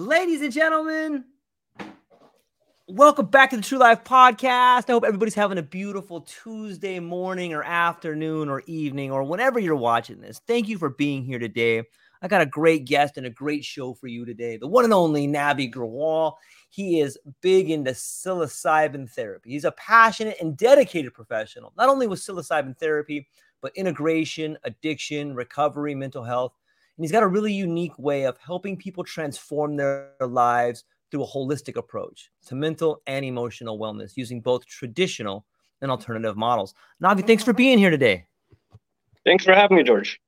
Ladies and gentlemen, welcome back to the True Life Podcast. I hope everybody's having a beautiful Tuesday morning or afternoon or evening or whenever you're watching this. Thank you for being here today. I got a great guest and a great show for you today. The one and only Navi Grewal. He is big into psilocybin therapy. He's a passionate and dedicated professional, not only with psilocybin therapy, but integration, addiction, recovery, mental health. And he's got a really unique way of helping people transform their lives through a holistic approach to mental and emotional wellness using both traditional and alternative models. Navi, thanks for mm-hmm. being here today. Thanks for having me, George.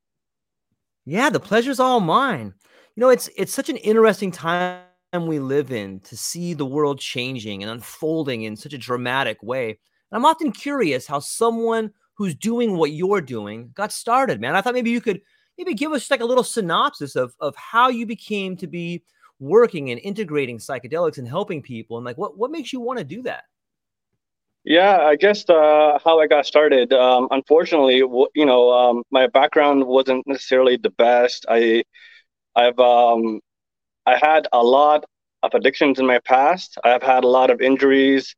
Yeah, the pleasure's all mine. You know, it's it's such an interesting time we live in to see the world changing and unfolding in such a dramatic way. And I'm often curious how someone who's doing what you're doing got started, man. I thought maybe you could maybe give us like a little synopsis of of how you became to be working and integrating psychedelics and helping people and like what what makes you want to do that? Yeah i guess uh, how i got started um, unfortunately you know um, my background wasn't necessarily the best. I i've um, i had a lot of addictions in my past. I've had a lot of injuries.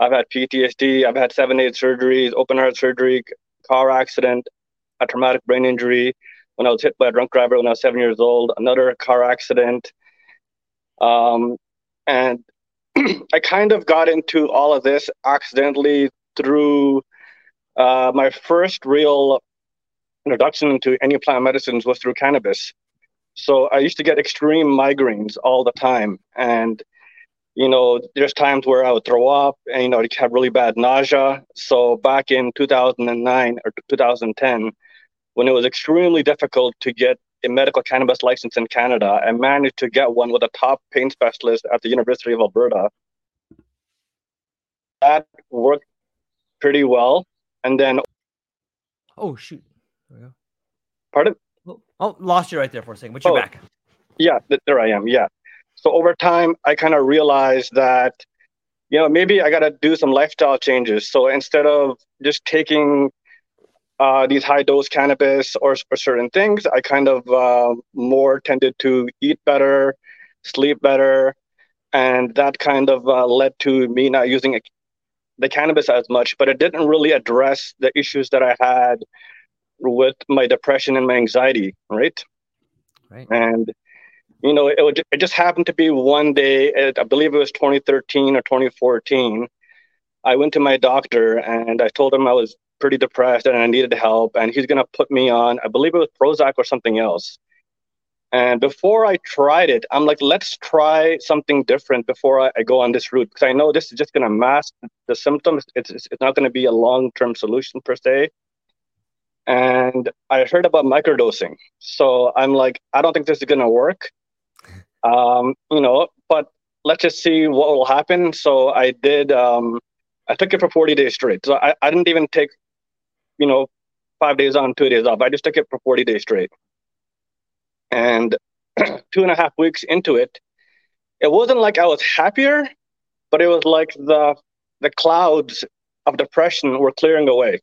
I've had ptsd i've had seven eight surgeries open heart surgery car accident a traumatic brain injury when i was hit by a drunk driver when i was seven years old another car accident um, and I kind of got into all of this accidentally through uh, my first real introduction into any plant medicines was through cannabis. So I used to get extreme migraines all the time. And, you know, there's times where I would throw up and, you know, I'd have really bad nausea. So back in 2009 or 2010, when it was extremely difficult to get a medical cannabis license in Canada I managed to get one with a top pain specialist at the University of Alberta. That worked pretty well. And then. Oh, shoot. There we go. Pardon? Oh, lost you right there for a second, but you're Oh. back. Yeah, th- there I am. Yeah. So over time, I kind of realized that, you know, maybe I got to do some lifestyle changes. So instead of just taking uh, these high dose cannabis or, or certain things, I kind of uh, more tended to eat better, sleep better. And that kind of uh, led to me not using it, the cannabis as much, but it didn't really address the issues that I had with my depression and my anxiety, right? Right. And you know, it, would, it just happened to be one day, it, I believe it was 2013 or 2014. I went to my doctor and I told him I was pretty depressed and I needed help. And he's going to put me on, I believe it was Prozac or something else. And before I tried it, I'm like, let's try something different before I, I go on this route. Because I know this is just going to mask the symptoms. It's, it's it's not going to be a long term solution per se. And I heard about microdosing. So I'm like, I don't think this is going to work. Um, you know, but let's just see what will happen. So I did. Um, I took it for 40 days straight. So I, I didn't even take, you know, five days on, two days off. I just took it for 40 days straight. And two and a half weeks into it, it wasn't like I was happier, but it was like the the clouds of depression were clearing away.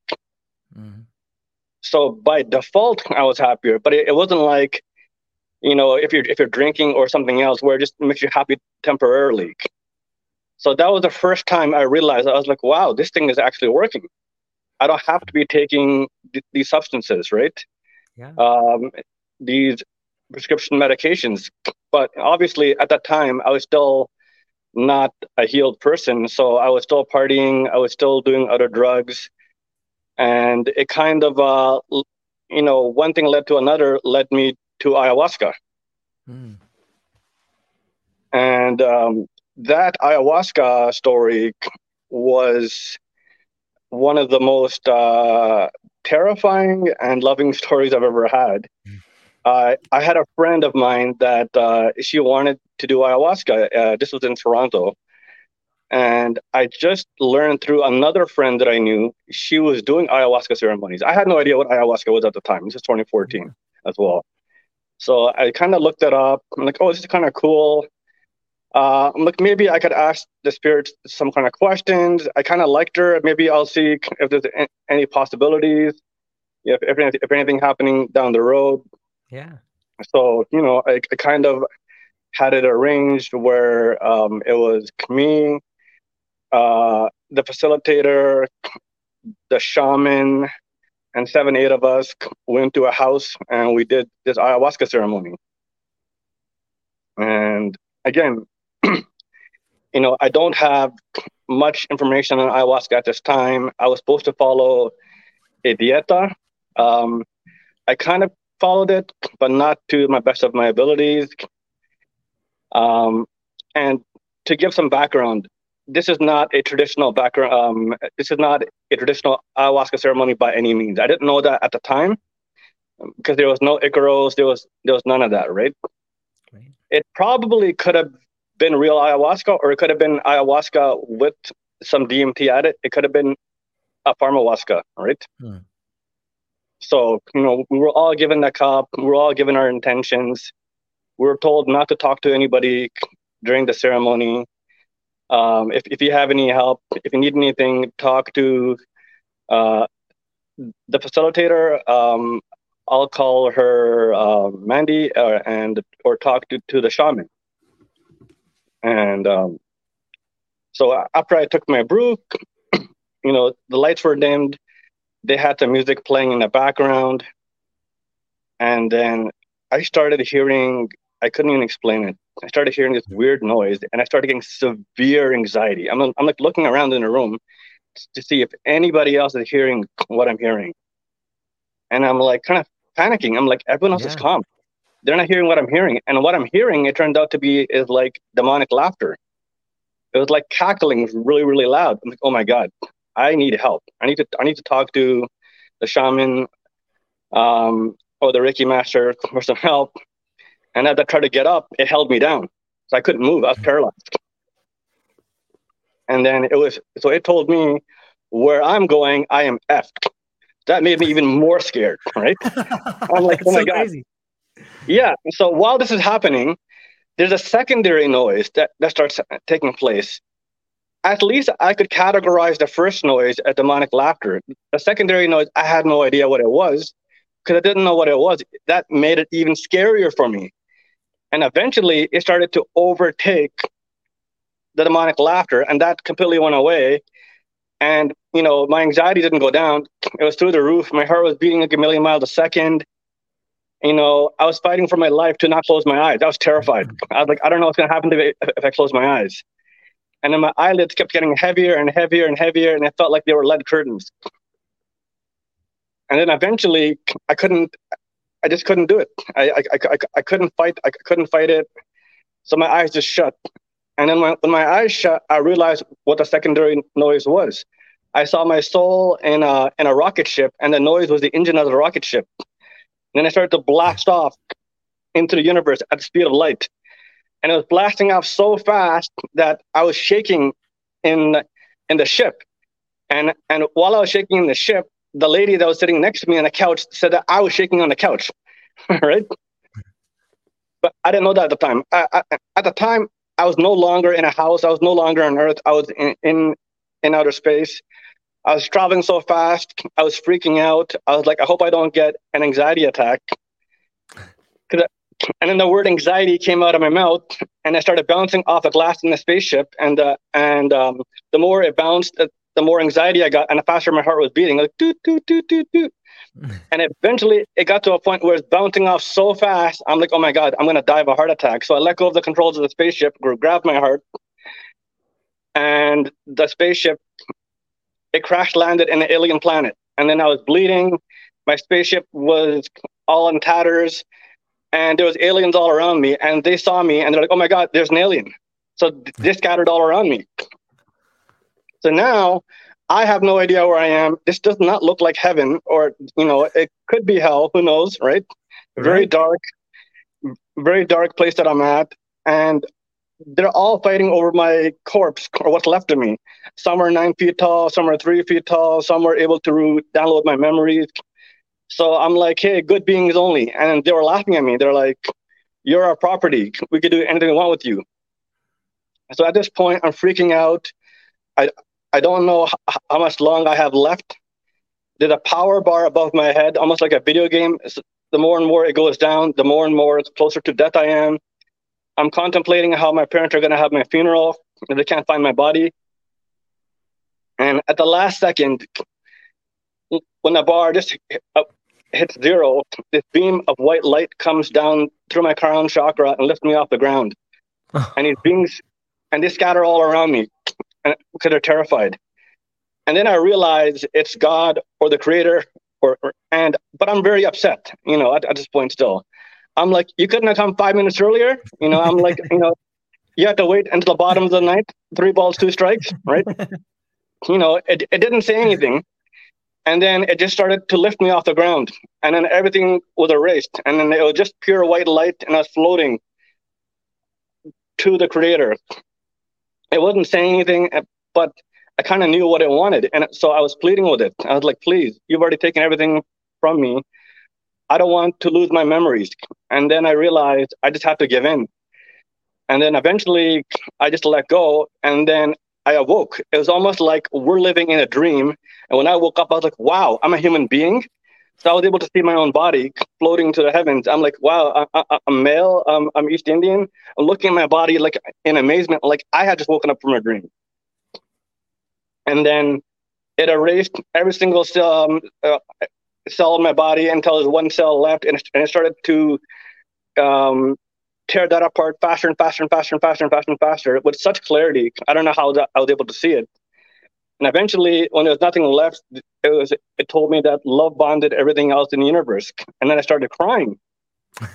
Mm-hmm. So by default, I was happier, but it, it wasn't like, you know, if you're if you're drinking or something else, where it just makes you happy temporarily. So that was the first time I realized I was like, wow, this thing is actually working. I don't have to be taking th- these substances, right? Yeah. Um, these prescription medications. But obviously, at that time, I was still not a healed person. So I was still partying, I was still doing other drugs. And it kind of, uh, you know, one thing led to another, led me to ayahuasca. Mm. And um, that ayahuasca story was one of the most uh, terrifying and loving stories I've ever had. Mm. Uh, I had a friend of mine that uh, she wanted to do ayahuasca. Uh, this was in Toronto. And I just learned through another friend that I knew, she was doing ayahuasca ceremonies. I had no idea what ayahuasca was at the time. This is 2014 as well. So I kind of looked it up. I'm like, oh, this is kind of cool. Uh, I'm like, maybe I could ask the spirits some kind of questions. I kind of liked her. Maybe I'll see if there's any possibilities, if, if, if anything happening down the road. Yeah. So, you know, I, I kind of had it arranged where um, it was me, uh, the facilitator, the shaman, and seven, eight of us went to a house and we did this ayahuasca ceremony. And again, you know, I don't have much information on ayahuasca at this time. I was supposed to follow a dieta. Um, I kind of followed it, but not to my best of my abilities. Um, and to give some background, this is not a traditional background. Um, this is not a traditional ayahuasca ceremony by any means. I didn't know that at the time because there was no Icaros, there was there was none of that, right? right. It probably could have been real ayahuasca, or it could have been ayahuasca with some DMT added. It could have been a pharmahuasca, right? Hmm. So, you know, we were all given the cup, we were all given our intentions. We were told not to talk to anybody during the ceremony. Um, if, if you have any help, if you need anything, talk to uh, the facilitator. Um, I'll call her uh, Mandy uh, and or talk to, to the shaman. And um, so after I took my brew, you know, the lights were dimmed they had the music playing in the background. And then I started hearing, I couldn't even explain it. I started hearing this weird noise and I started getting severe anxiety. I'm, I'm like looking around in the room to see if anybody else is hearing what I'm hearing. And I'm like kind of panicking. I'm like, everyone else yeah. is calm. They're not hearing what I'm hearing. And what I'm hearing, it turned out to be is like demonic laughter. It was like cackling really, really loud. I'm like, oh my God. I need help. I need to I need to talk to the shaman um, or the Reiki master for some help. And as I tried to get up, it held me down. So I couldn't move. I was paralyzed. And then it was so it told me where I'm going, I am effed. That made me even more scared, right? I'm like, oh my so God. Crazy. Yeah. So while this is happening, there's a secondary noise that, that starts taking place at least I could categorize the first noise as demonic laughter. The secondary noise, I had no idea what it was because I didn't know what it was. That made it even scarier for me. And eventually it started to overtake the demonic laughter, and that completely went away. And, you know, my anxiety didn't go down. It was through the roof. My heart was beating like a million miles a second. You know, I was fighting for my life to not close my eyes. I was terrified. I was like, I don't know what's going to happen to if I close my eyes and then my eyelids kept getting heavier and heavier and heavier, and it felt like they were lead curtains. And then eventually, I couldn't. I just couldn't do it. I I, I, I couldn't fight. I couldn't fight it. So my eyes just shut. And then when, when my eyes shut, I realized what the secondary noise was. I saw my soul in a in a rocket ship, and the noise was the engine of the rocket ship. Then I started to blast off into the universe at the speed of light and it was blasting off so fast that I was shaking in in the ship. And and while I was shaking in the ship, the lady that was sitting next to me on the couch said that I was shaking on the couch, right? But I didn't know that at the time. I, I, at the time, I was no longer in a house. I was no longer on Earth. I was in, in in outer space. I was traveling so fast. I was freaking out. I was like, I hope I don't get an anxiety attack. And then the word anxiety came out of my mouth, and I started bouncing off a glass in the spaceship. And uh, and um, the more it bounced, uh, the more anxiety I got, and the faster my heart was beating, like doot doot doot doot doot. and eventually, it got to a point where it's bouncing off so fast. I'm like, oh my god, I'm gonna die of a heart attack. So I let go of the controls of the spaceship, grabbed my heart, and the spaceship it crash landed in an alien planet. And then I was bleeding. My spaceship was all in tatters and there was aliens all around me and they saw me and they're like oh my god there's an alien so they scattered all around me so now i have no idea where i am this does not look like heaven or you know it could be hell who knows right, right. very dark very dark place that i'm at and they're all fighting over my corpse or what's left of me some are nine feet tall some are three feet tall some are able to download my memories so I'm like, hey, good beings only. And they were laughing at me. They're like, you're our property. We could do anything we want with you. So at this point, I'm freaking out. I I don't know how, how much long I have left. There's a power bar above my head, almost like a video game. It's, the more and more it goes down, the more and more closer to death I am. I'm contemplating how my parents are going to have my funeral if they can't find my body. And at the last second, when the bar just hits zero, this beam of white light comes down through my crown chakra and lifts me off the ground. and these beings, and they scatter all around me because they're terrified. And then I realize it's God or the Creator, or, or and but I'm very upset, you know, at, at this point still. I'm like, you couldn't have come five minutes earlier, you know. I'm like, you know, you have to wait until the bottom of the night, three balls, two strikes, right? you know, it, it didn't say anything. And then it just started to lift me off the ground. And then everything was erased. And then it was just pure white light and i was floating to the creator. It wasn't saying anything eh, but i kind of knew what it wanted. And so i was pleading with it. I was like please you've already taken everything from me i don't want to lose my memories and then i realized i just have to give in and then eventually i just let go and then I awoke. It was almost like we're living in a dream. And when I woke up, I was like, wow, I'm a human being. So I was able to see my own body floating to the heavens. I'm like, wow, I, am male. Um, I'm East Indian. I'm looking at my body like in amazement, like I had just woken up from a dream. And then it erased every single um, uh, cell in my body until there's one cell left, and it, and it started to um, tear that apart faster and faster and faster and faster and faster and faster with such clarity. I don't know how that, I was able to see it. And eventually, when there was nothing left, it was it told me that love bonded everything else in the universe. And then I started crying.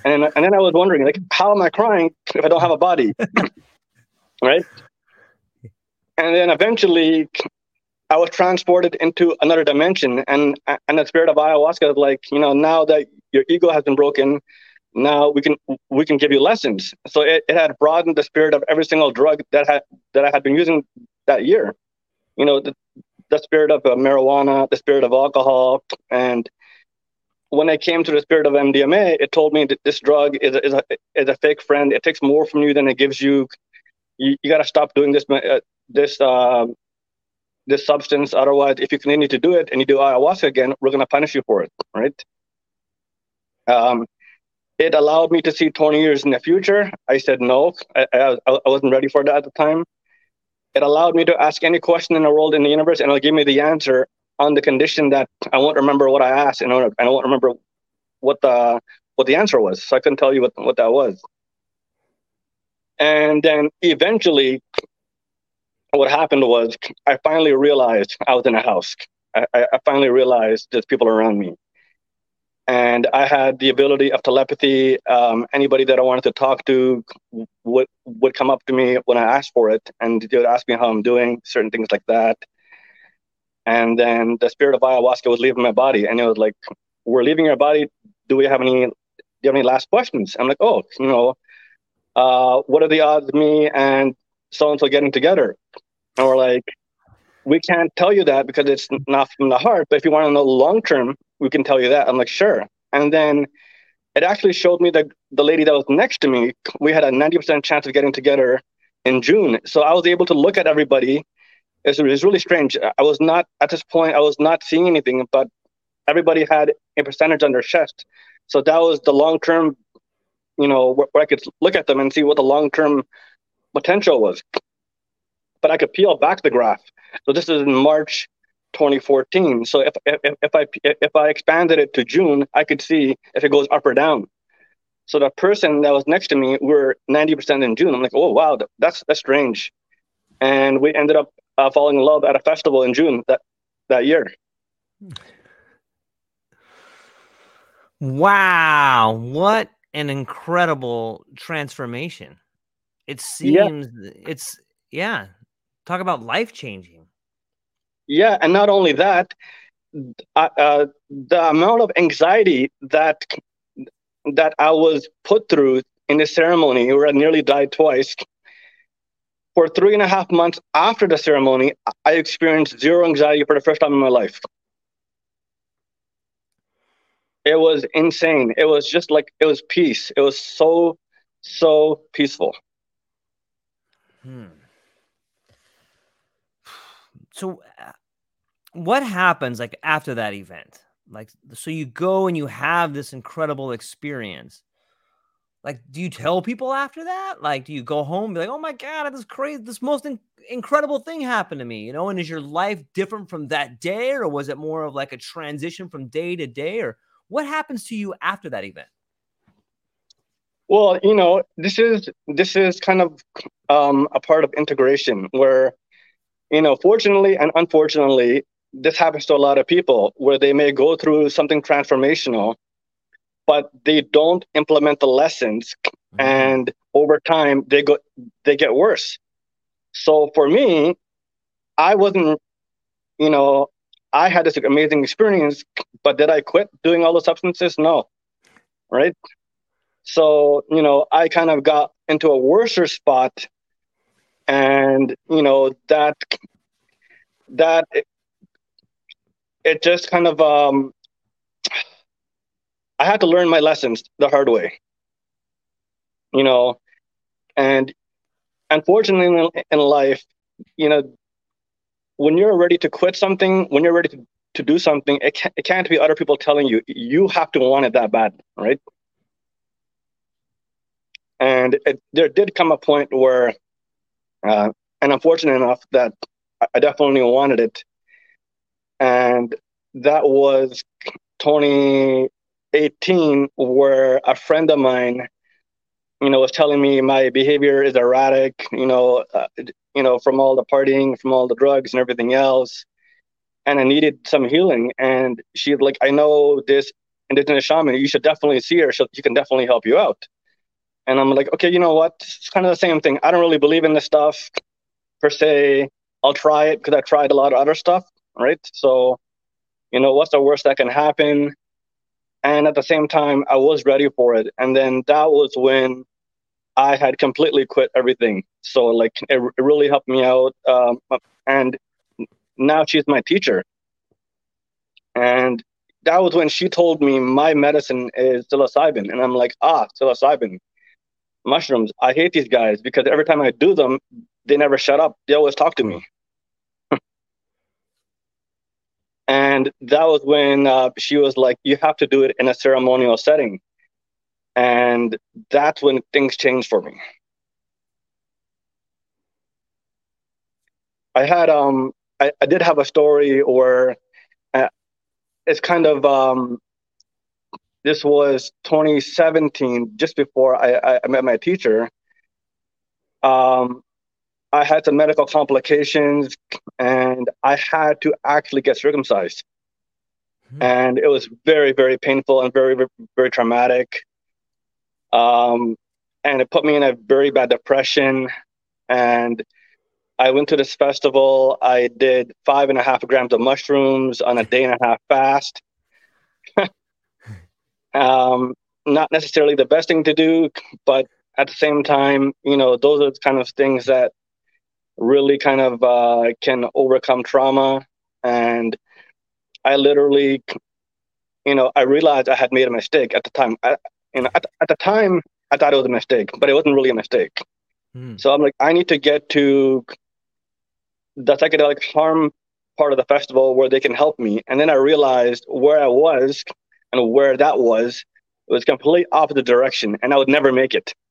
And and then I was wondering, like, how am I crying if I don't have a body? right? And then eventually, I was transported into another dimension, and and the spirit of ayahuasca is like, you know, now that your ego has been broken, now we can we can give you lessons. So it, it had broadened the spirit of every single drug that had that I had been using that year. You know, the, the spirit of uh, marijuana, the spirit of alcohol, and when I came to the spirit of MDMA, it told me that this drug is a, is a, is a fake friend. It takes more from you than it gives you. You, you got to stop doing this uh, this uh, this substance. Otherwise, if you continue to do it and you do ayahuasca again, we're going to punish you for it, right? Um, it allowed me to see 20 years in the future. I said no. I, I, I wasn't ready for that at the time. It allowed me to ask any question in the world, in the universe, and it'll give me the answer on the condition that I won't remember what I asked and I won't remember what the what the answer was. So I couldn't tell you what, what that was. And then eventually, what happened was I finally realized I was in a house. I, I finally realized there's people around me and I had the ability of telepathy. Um, anybody that I wanted to talk to would would come up to me when I asked for it, and they would ask me how I'm doing, certain things like that. And then the spirit of ayahuasca was leaving my body, and it was like, "We're leaving your body. Do we have any? Do you have any last questions?" I'm like, "Oh, you know, uh, what are the odds of me and so and so getting together? We're like, we can't tell you that because it's not from the heart. But if you want to know long term, we can tell you that. I'm like, sure. And then it actually showed me that the lady that was next to me, we had a 90% chance of getting together in June. So I was able to look at everybody. It was, really strange. I was not, at this point, I was not seeing anything, but everybody had a percentage on their chest. So that was the long term, you know, where, where I could look at them and see what the long term potential was. But I could peel back the graph. So this is in March 2014. So if, if, if I if I expanded it to June, I could see if it goes up or down. So the person that was next to me were 90% in June. I'm like, oh wow, that's that's strange. And we ended up uh, falling in love at a festival in June that that year. Wow, what an incredible transformation. It seems yeah. it's yeah. Talk about life changing. Yeah, and not only that, uh, uh, the amount of anxiety that that I was put through in the ceremony, where I nearly died twice. For three and a half months after the ceremony, I experienced zero anxiety for the first time in my life. It was insane. It was just like it was peace. It was so, so peaceful. Hmm. So, uh, what happens like after that event? Like, so you go and you have this incredible experience. Like, do you tell people after that? Like, do you go home be like, "Oh my god, this crazy, this most in- incredible thing happened to me," you know? And is your life different from that day, or was it more of like a transition from day to day, or what happens to you after that event? Well, you know, this is this is kind of um, a part of integration where, you know, fortunately and unfortunately, this happens to a lot of people where they may go through something transformational, but they don't implement the lessons, mm-hmm. and over time they go they get worse. So for me, I wasn't, you know, I had this amazing experience, but did I quit doing all the substances? No, right? So you know, I kind of got into a worser spot, and you know that that it just kind of um, I had to learn my lessons the hard way. You know, and unfortunately in, in life, you know, when you're ready to quit something, when you're ready to, to do something, it can't, it can't be other people telling you. You have to want it that bad, right? And it, there did come a point where, uh, and I'm fortunate enough that I definitely wanted it. And that was 2018 where a friend of mine you know was telling me my behavior is erratic you know uh, you know from all the partying from all the drugs and everything else. And i needed some healing. And she's like i know this indigenous shaman. You should definitely see her. She, she can definitely help you out and i'm like okay you know what it's kind of the same thing i don't really believe in this stuff per se i'll try it because i tried a lot of other stuff right? So, you know, what's the worst that can happen? And at the same time, I was ready for it. And then that was when I had completely quit everything. So, like, it, it really helped me out. Um, and now she's my teacher. And that was when she told me my medicine is psilocybin. And I'm like, ah, psilocybin, mushrooms. I hate these guys because every time I do them, they never shut up. They always talk to me. And that was when uh, she was like, you have to do it in a ceremonial setting. And that's when things changed for me. I had, um, I, I did have a story where uh, it's kind of, um, this was 2017, just before I, I met my teacher. Um, I had some medical complications and I had to actually get circumcised. Mm-hmm. And it was very, very painful and very, very, very traumatic. Um, and it put me in a very bad depression. And I went to this festival. I did five and a half grams of mushrooms on a day and a half fast. Um, not necessarily the best thing to do, but at the same time, you know, those are the kind of things that really kind of uh, can overcome trauma. And I literally, you know, I realized I had made a mistake at the time. I, you know, at, at the time, I thought it was a mistake, but it wasn't really a mistake. Mm. So I'm like, I need to get to the psychedelic harm part of the festival where they can help me. And then I realized where I was and where that was it was completely opposite direction, and I would never make it.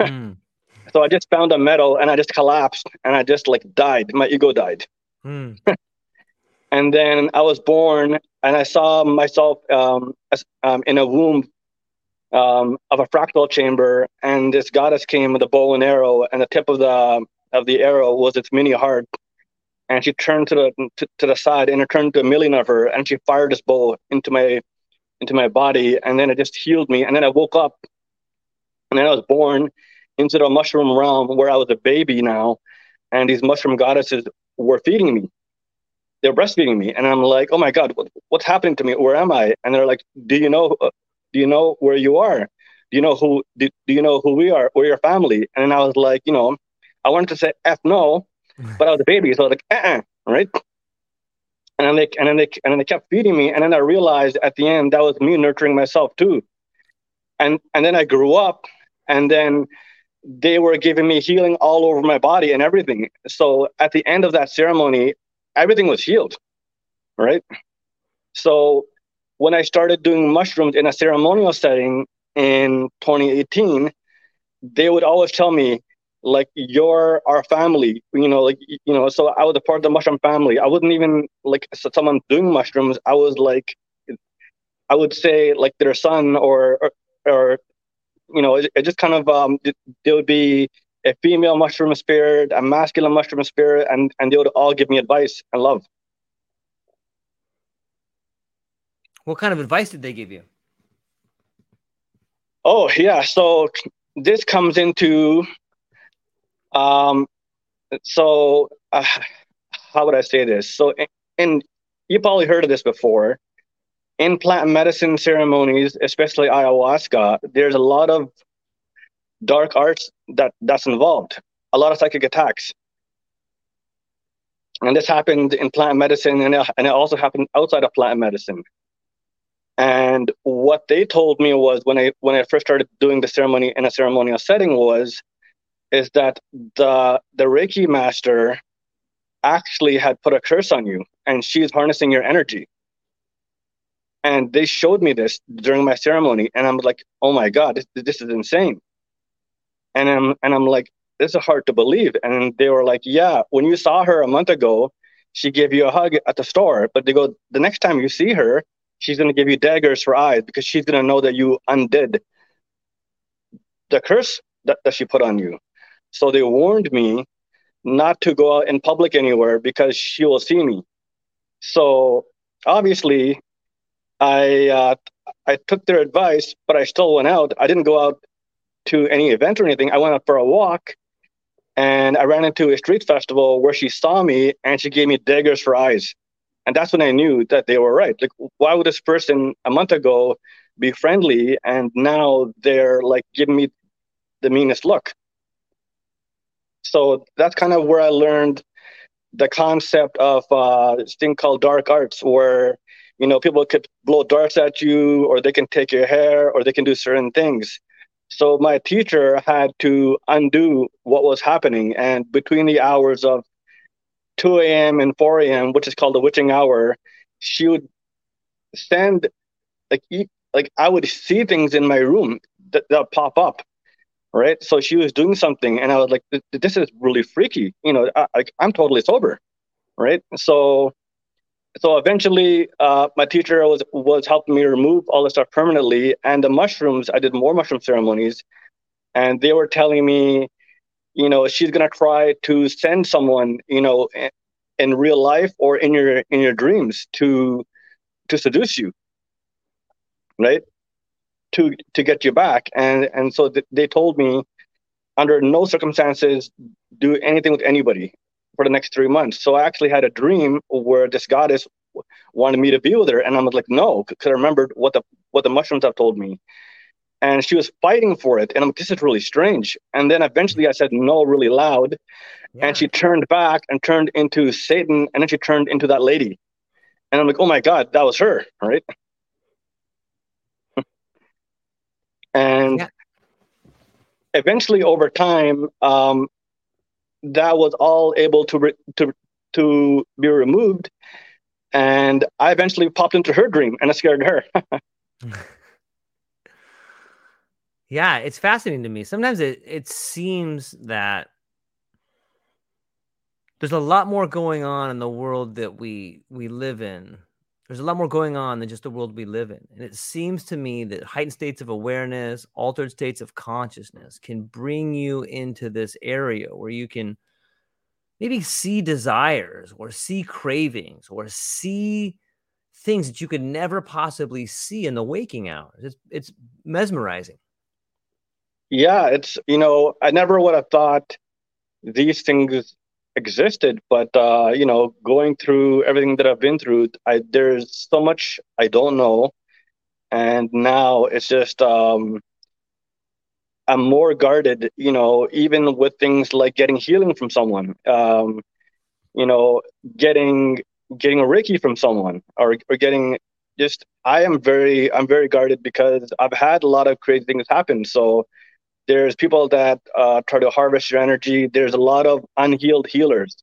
Mm. so I just found a meadow and I just collapsed and I just like died. My ego died. Mm. and then I was born and I saw myself um, as, um, in a womb um, of a fractal chamber, and this goddess came with a bow and arrow, and the tip of the of the arrow was its mini heart, and she turned to the to, to the side, and it turned to a million of her, and she fired this bow into my into my body, and then it just healed me, and then I woke up, and then I was born into the mushroom realm where I was a baby now, and these mushroom goddesses were feeding me. They're breastfeeding me, and I'm like, oh my god, what, what's happening to me? Where am I? And they're like, do you know? Uh, do you know where you are? Do you know who? Do, do you know who we are? We're your family. And I was like, you know, I wanted to say f no, but I was a baby, so I was like, uh, uh right. And then they and then they and then they kept feeding me, and then I realized at the end that was me nurturing myself too. And and then I grew up, and then they were giving me healing all over my body and everything. So at the end of that ceremony, everything was healed, right? So when I started doing mushrooms in a ceremonial setting in 2018, they would always tell me, like, you're our family, you know, like, you know, so I was a part of the mushroom family. I wasn't even like someone doing mushrooms. I was like, I would say like their son or, or, or you know, it, it just kind of um, there would be a female mushroom spirit, a masculine mushroom spirit, and and they would all give me advice and love. What kind of advice did they give you? Oh yeah, so this comes into um, so uh, how would I say this? So, and you probably heard of this before in plant medicine ceremonies, especially ayahuasca, there's a lot of dark arts that that's involved, a lot of psychic attacks. And this happened in plant medicine, and it, and it also happened outside of plant medicine. And what they told me was when I when I first started doing the ceremony in a ceremonial setting was, is that the the Reiki master actually had put a curse on you, and she's harnessing your energy. And they showed me this during my ceremony and i'm like oh my god this, this is insane. And i'm and i'm like this is hard to believe. And they were like yeah when you saw her a month ago she gave you a hug at the store but they go the next time you see her she's to give you daggers for eyes because she's to know that you undid the curse that, that she put on you so they warned me not to go out in public anywhere because she will see me so obviously I uh, I took their advice, but I still went out. I didn't go out to any event or anything. I went out for a walk, and I ran into a street festival where she saw me and she gave me daggers for eyes, and that's when I knew that they were right. Like, why would this person a month ago be friendly and now they're like giving me the meanest look? So that's kind of where I learned the concept of uh, this thing called dark arts, where you know, people could blow darts at you, or they can take your hair, or they can do certain things. So my teacher had to undo what was happening, and between the hours of 2 a.m. and 4 a.m., which is called the witching hour, she would send like like I would see things in my room that, that pop up, right? So she was doing something, and I was like, "This is really freaky," you know. I, like I'm totally sober, right? So so eventually uh, my teacher was was helping me remove all the stuff permanently and the mushrooms i did more mushroom ceremonies and they were telling me you know she's to try to send someone you know in real life or in your in your dreams to to seduce you right to to get you back and and so th- they told me under no circumstances do anything with anybody for the next three months. So I actually had a dream where this goddess wanted me to be with her, and I was like, no, because I remembered what the what the mushrooms have told me. and she was fighting for it. And I'm like, this is really strange. And then eventually I said no really loud. Yeah. And she turned back and turned into Satan. And then she turned into that lady. And I'm like, oh my God, that was her. Right. And yeah. eventually over time, um, that was all able to, re- to, to be removed. And I eventually popped into her dream and I scared her. Yeah, it's fascinating to me. Sometimes it it seems that there's a lot more going on in the world that we we live in. There's a lot more going on than just the world we live in. And it seems to me that heightened states of awareness, altered states of consciousness can bring you into this area where you can maybe see desires or see cravings or see things that you could never possibly see in the waking hours. It's, it's mesmerizing yeah, it's you know I never would have thought these things existed, but uh, you know going through everything that I've been through, I there's so much I don't know, and now it's just um, I'm more guarded. You know, even with things like getting healing from someone, um, you know, getting getting a Reiki from someone, or or getting just I am very I'm very guarded because I've had a lot of crazy things happen. So there's people that uh, try to harvest your energy. There's a lot of unhealed healers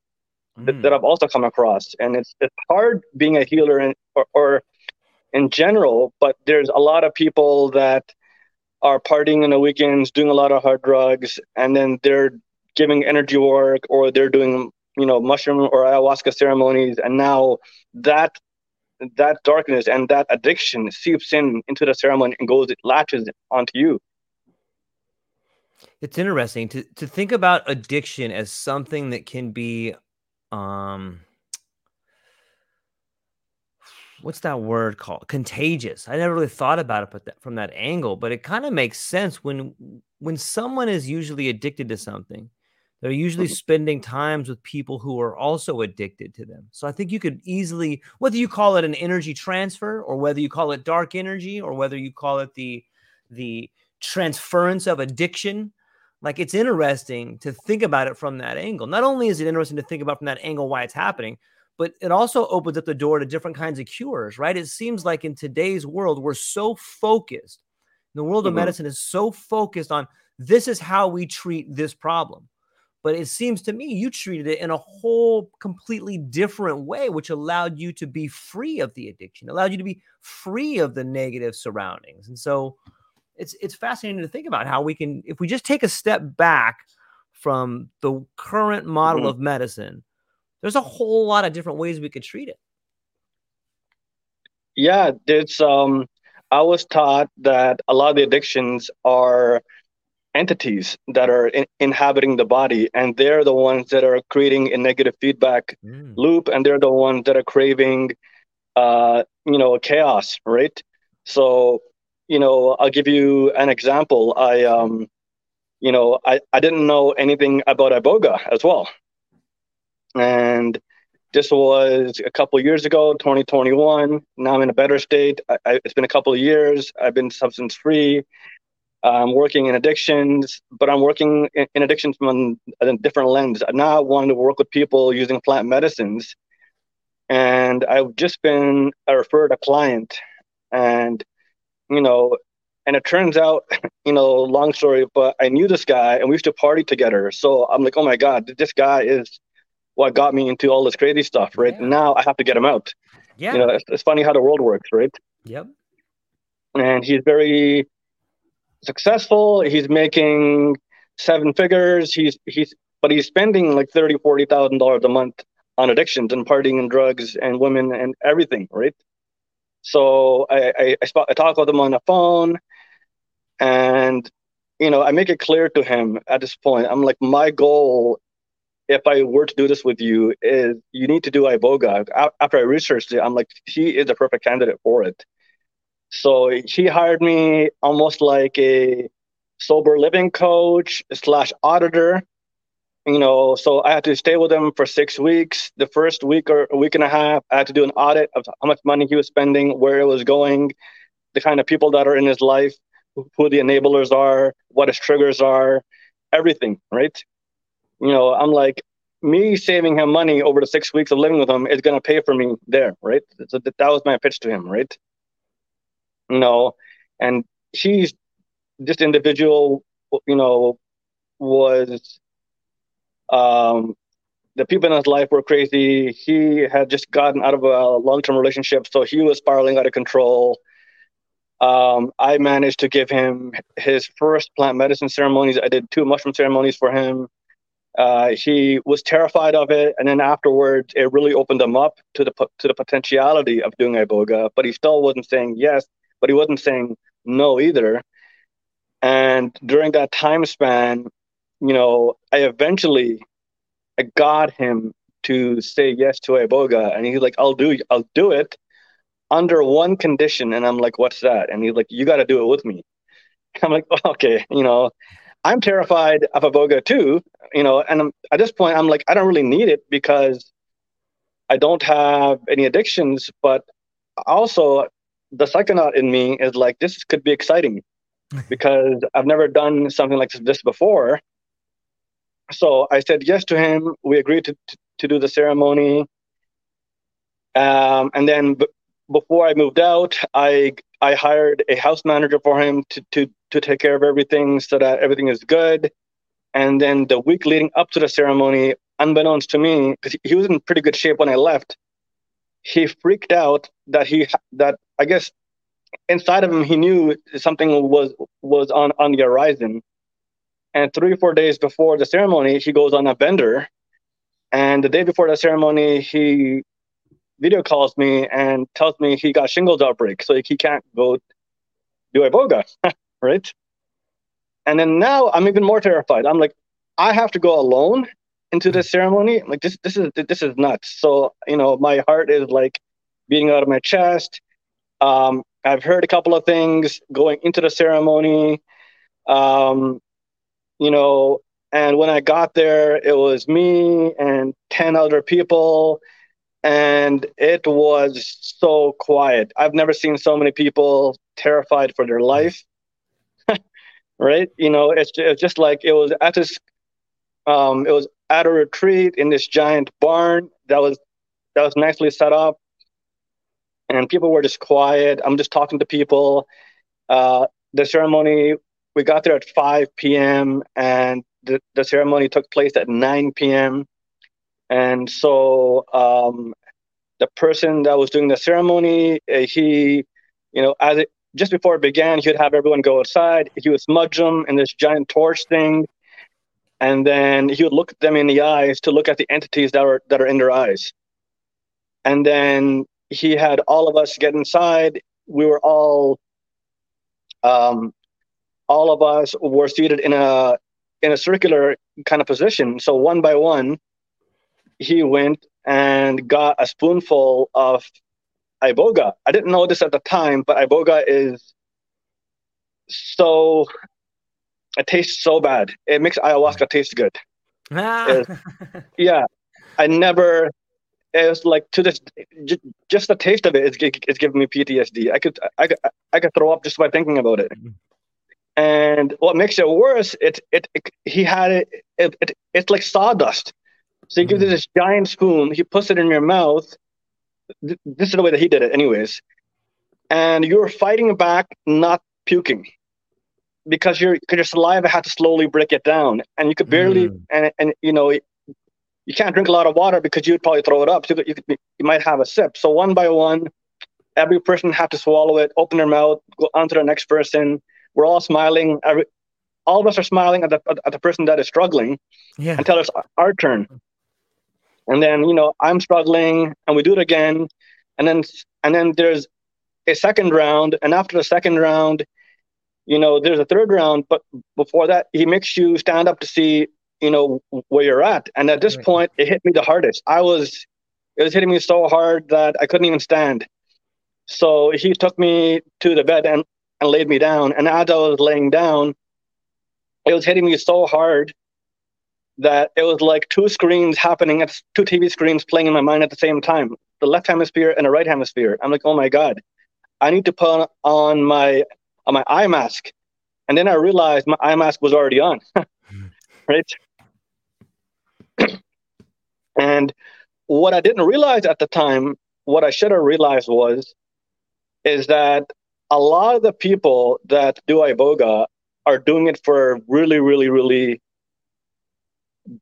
mm. that, that, I've also come across, and it's it's hard being a healer in, or, or in general. But there's a lot of people that are partying in the weekends, doing a lot of hard drugs, and then they're giving energy work or they're doing you know mushroom or ayahuasca ceremonies, and now that that darkness and that addiction seeps in into the ceremony and goes it latches onto you it's interesting to to think about addiction as something that can be um what's that word called? Contagious. I never really thought about it but that, from that angle but it kind of makes sense when when someone is usually addicted to something they're usually mm-hmm. spending times with people who are also addicted to them. So i think you could easily whether you call it an energy transfer or whether you call it dark energy or whether you call it the the transference of addiction like it's interesting to think about it from that angle. Not only is it interesting to think about from that angle why it's happening, but it also opens up the door to different kinds of cures, right? It seems like in today's world, we're so focused. The world of mm-hmm. medicine is so focused on this is how we treat this problem. But it seems to me you treated it in a whole completely different way, which allowed you to be free of the addiction, allowed you to be free of the negative surroundings. And so, it's it's fascinating to think about how we can if we just take a step back from the current model mm-hmm. of medicine there's a whole lot of different ways we could treat it yeah it's um i was taught that a lot of the addictions are entities that are in, inhabiting the body and they're the ones that are creating a negative feedback mm. loop and they're the ones that are craving uh you know chaos right so you know, I'll give you an example. I, um, you know, I, I didn't know anything about Iboga as well. And this was a couple years ago, 2021. Now I'm in a better state. I, I, it's been a couple of years. I've been substance free. I'm working in addictions, but I'm working in, in addictions from a, a different lens. I now want to work with people using plant medicines. And I've just been referred a client and you know, and it turns out, you know, long story, but I knew this guy and we used to party together. So I'm like, oh my God, this guy is what got me into all this crazy stuff, right? Yeah. Now I have to get him out. Yeah. You know, it's, it's funny how the world works, right? Yep. And he's very successful. He's making seven figures. He's, he's, but he's spending like thirty, forty thousand dollars a month on addictions and partying and drugs and women and everything, right? So I, I, I, I talk with him on the phone and, you know, I make it clear to him at this point, I'm like, my goal, if I were to do this with you, is you need to do Iboga. After I researched it, I'm like, he is the perfect candidate for it. So he hired me almost like a sober living coach slash auditor you know, so I had to stay with him for six weeks. The first week or a week and a half, I had to do an audit of how much money he was spending, where it was going, the kind of people that are in his life. who the enablers are, what his triggers are, everything, right? You know, I'm like, me saving him money over the six weeks of living with him is going to pay for me there, right? So that was my pitch to him, right? You know, and he's this individual, you know, was um, the people in his life were crazy. He had just gotten out of a long term relationship, so he was spiraling out of control. Um, I managed to give him his first plant medicine ceremonies. I did two mushroom ceremonies for him. Uh, he was terrified of it, and then afterwards, it really opened him up to the to the potentiality of doing iboga. But he still wasn't saying yes, but he wasn't saying no either. And during that time span, you know, I eventually I got him to say yes to Iboga, and he's like, "I'll do, I'll do it under one condition." And I'm like, "What's that?" And he's like, "You got to do it with me." I'm like, "Okay, you know, I'm terrified of Iboga too, you know." And I'm, at this point, I'm like, I don't really need it because I don't have any addictions, but also the psychonaut in me is like, this could be exciting because I've never done something like this before so I said yes to him. We agreed to, to, do the ceremony. Um, and then b- before I moved out, I I hired a house manager for him to, to, to take care of everything so that everything is good. And then the week leading up to the ceremony, unbeknownst to me, because he was in pretty good shape when I left, he freaked out that he that I guess inside of him he knew something was was on on the horizon and three four days before the ceremony, he goes on a bender. And the day before the ceremony, he video calls me and tells me he got shingles outbreak, so he can't go do iboga, right? And then now I'm even more terrified. I'm like, I have to go alone into this ceremony. Like this, this is this is nuts. So you know, my heart is like beating out of my chest. Um, I've heard a couple of things going into the ceremony. Um, you know, and when I got there, it was me and 10 other people, and it was so quiet. I've never seen so many people terrified for their life. right? You know, it's, it's just like it was at this, um, it was at a retreat in this giant barn that was that was nicely set up, and people were just quiet. I'm just talking to people. Uh, the ceremony we got there at 5 p.m. and the, the ceremony took place at 9 p.m. And so um, the person that was doing the ceremony, uh, he, you know, as it, just before it began, he would have everyone go outside. He would smudge them in this giant torch thing, and then he would look them in the eyes to look at the entities that are that are in their eyes. And then he had all of us get inside. We were all um, all of us were seated in a in a circular kind of position. So one by one, he went and got a spoonful of iboga. I didn't know this at the time, but iboga is so it tastes so bad. It makes ayahuasca taste good. Ah. yeah, I never. It was like to this, just the taste of it is, is giving me PTSD. I could, I could, I could throw up just by thinking about it. Mm-hmm. And what makes it worse, it it, it he had it, it, it, it's like sawdust. So he gives you mm. this giant spoon, he puts it in your mouth. This is the way that he did it, anyways. And you're fighting back, not puking, because your your saliva had to slowly break it down, and you could barely mm. and and you know you can't drink a lot of water because you'd probably throw it up. So you, could, you might have a sip. So one by one, every person had to swallow it, open their mouth, go on to the next person, we're all smiling. Every, all of us are smiling at the at the person that is struggling yeah. until it's our turn. And then you know I'm struggling, and we do it again, and then and then there's a second round, and after the second round, you know there's a third round. But before that, he makes you stand up to see you know where you're at. And at this right. point, it hit me the hardest. I was it was hitting me so hard that I couldn't even stand. So he took me to the bed, and and laid me down. And as I was laying down, it was hitting me so hard that it was like two screens happening at two TV screens playing in my mind at the same time, the left hemisphere and the right hemisphere. I'm like, oh my god, I need to put on my on my eye mask And then I realized my eye mask was already on, right? and what I didn't realize at the time, what I should have realized was, is that a lot of the people that do iboga are doing it for really, really, really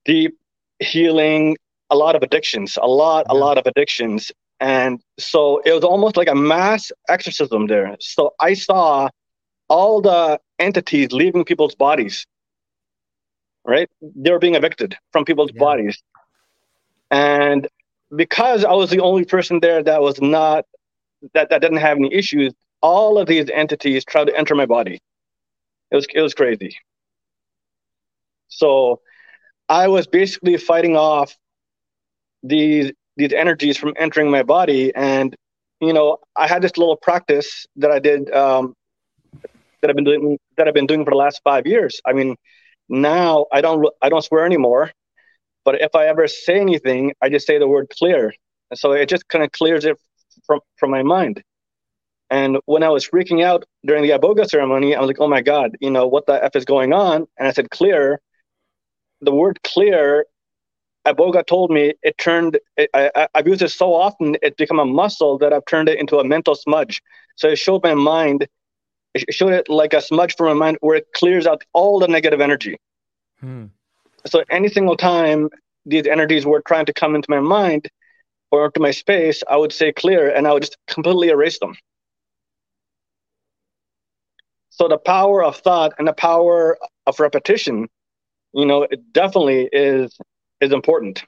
deep healing, a lot of addictions, a lot, yeah. a lot of addictions. And so it was almost like a mass exorcism there. So I saw all the entities leaving people's bodies, right? They were being evicted from people's yeah. bodies. And because I was the only person there that was not, that, that didn't have any issues, all of these entities tried to enter my body. It was, it was crazy. So I was basically fighting off these these energies from entering my body, and you know, I had this little practice that I did um, that I've been doing that I've been doing for the last five years. I mean, now I don't I don't swear anymore, but if I ever say anything, I just say the word clear, and so it just kind of clears it from from my mind. And when I was freaking out during the Iboga ceremony, I was like, "Oh my God, you know what the f is going on?" And I said, "Clear," the word clear, Iboga told me it turned, it, I, have used it so often, it's become a muscle that I've turned it into a mental smudge. So it showed my mind, it showed it like a smudge for my mind where it clears out all the negative energy. Hmm. So any single time these energies were trying to come into my mind or into my space, I would say clear and I would just completely erase them. So the power of thought and the power of repetition you know, it definitely is is important.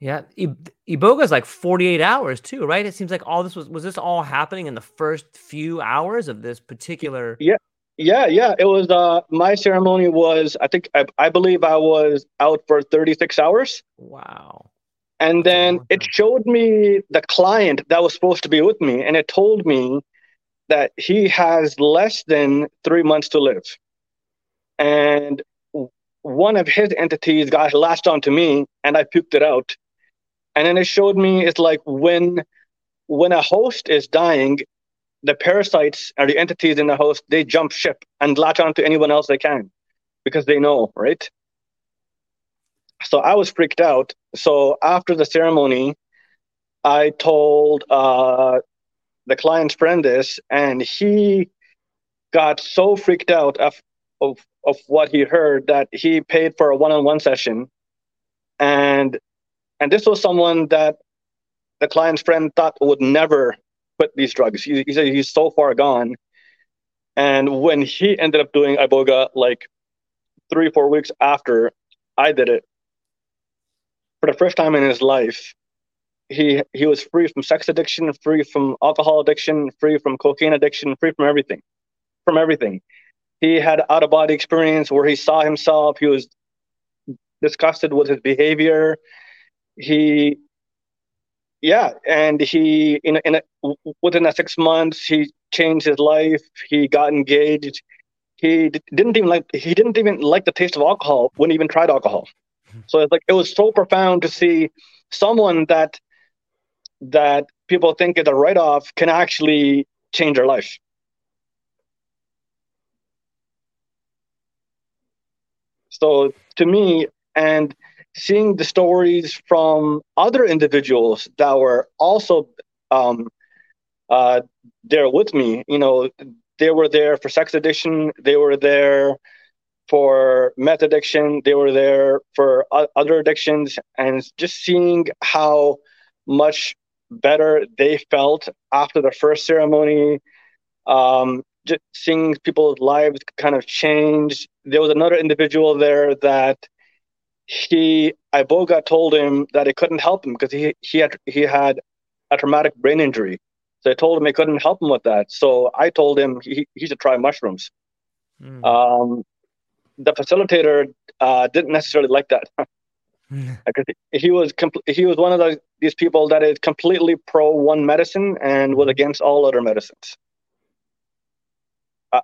Yeah, Iboga is like 48 hours too, right? It seems like all this was was this all happening in the first few hours of this particular Yeah. Yeah, yeah, it was uh my ceremony was I think I, I believe I was out for 36 hours. Wow. And then it showed me the client that was supposed to be with me and it told me that he has less than 3 months to live and one of his entities got latched onto me and I puked it out. And then it showed me it's like when when a host is dying, the parasites or the entities in the host, they jump ship and latch onto anyone else they can because they know, right? So I was freaked out. So after the ceremony, I told uh, the client's friend is, and he got so freaked out of, of of what he heard that he paid for a one-on-one session. And and this was someone that the client's friend thought would never quit these drugs. He, he said he's so far gone. And when he ended up doing iboga like three four weeks after i did it for the first time in his life he he was free from sex addiction free from alcohol addiction free from cocaine addiction free from everything from everything he had out of body experience where he saw himself. He was disgusted with his behavior. He, yeah, and he in in a, within that six months he changed his life. He got engaged. He didn't even like he didn't even like the taste of alcohol Wouldn't even tried alcohol. Hmm. So it's like it was so profound to see someone that that people think is a write off can actually change their life. So to me, and seeing the stories from other individuals that were also um, uh, there with me, you know, they were there for sex addiction, they were there for meth addiction, they were there for other addictions, and just seeing how much better they felt after the first ceremony, um, just seeing people's lives kind of change. There was another individual there that he Iboga told him that it couldn't help him because he he had he had a traumatic brain injury. So I told him it couldn't help him with that. So I told him he, he should try mushrooms. Mm. Um, the facilitator uh, didn't necessarily like that. Mm. because he was compl- he was one of those these people that is completely pro one medicine and was mm-hmm. against all other medicines.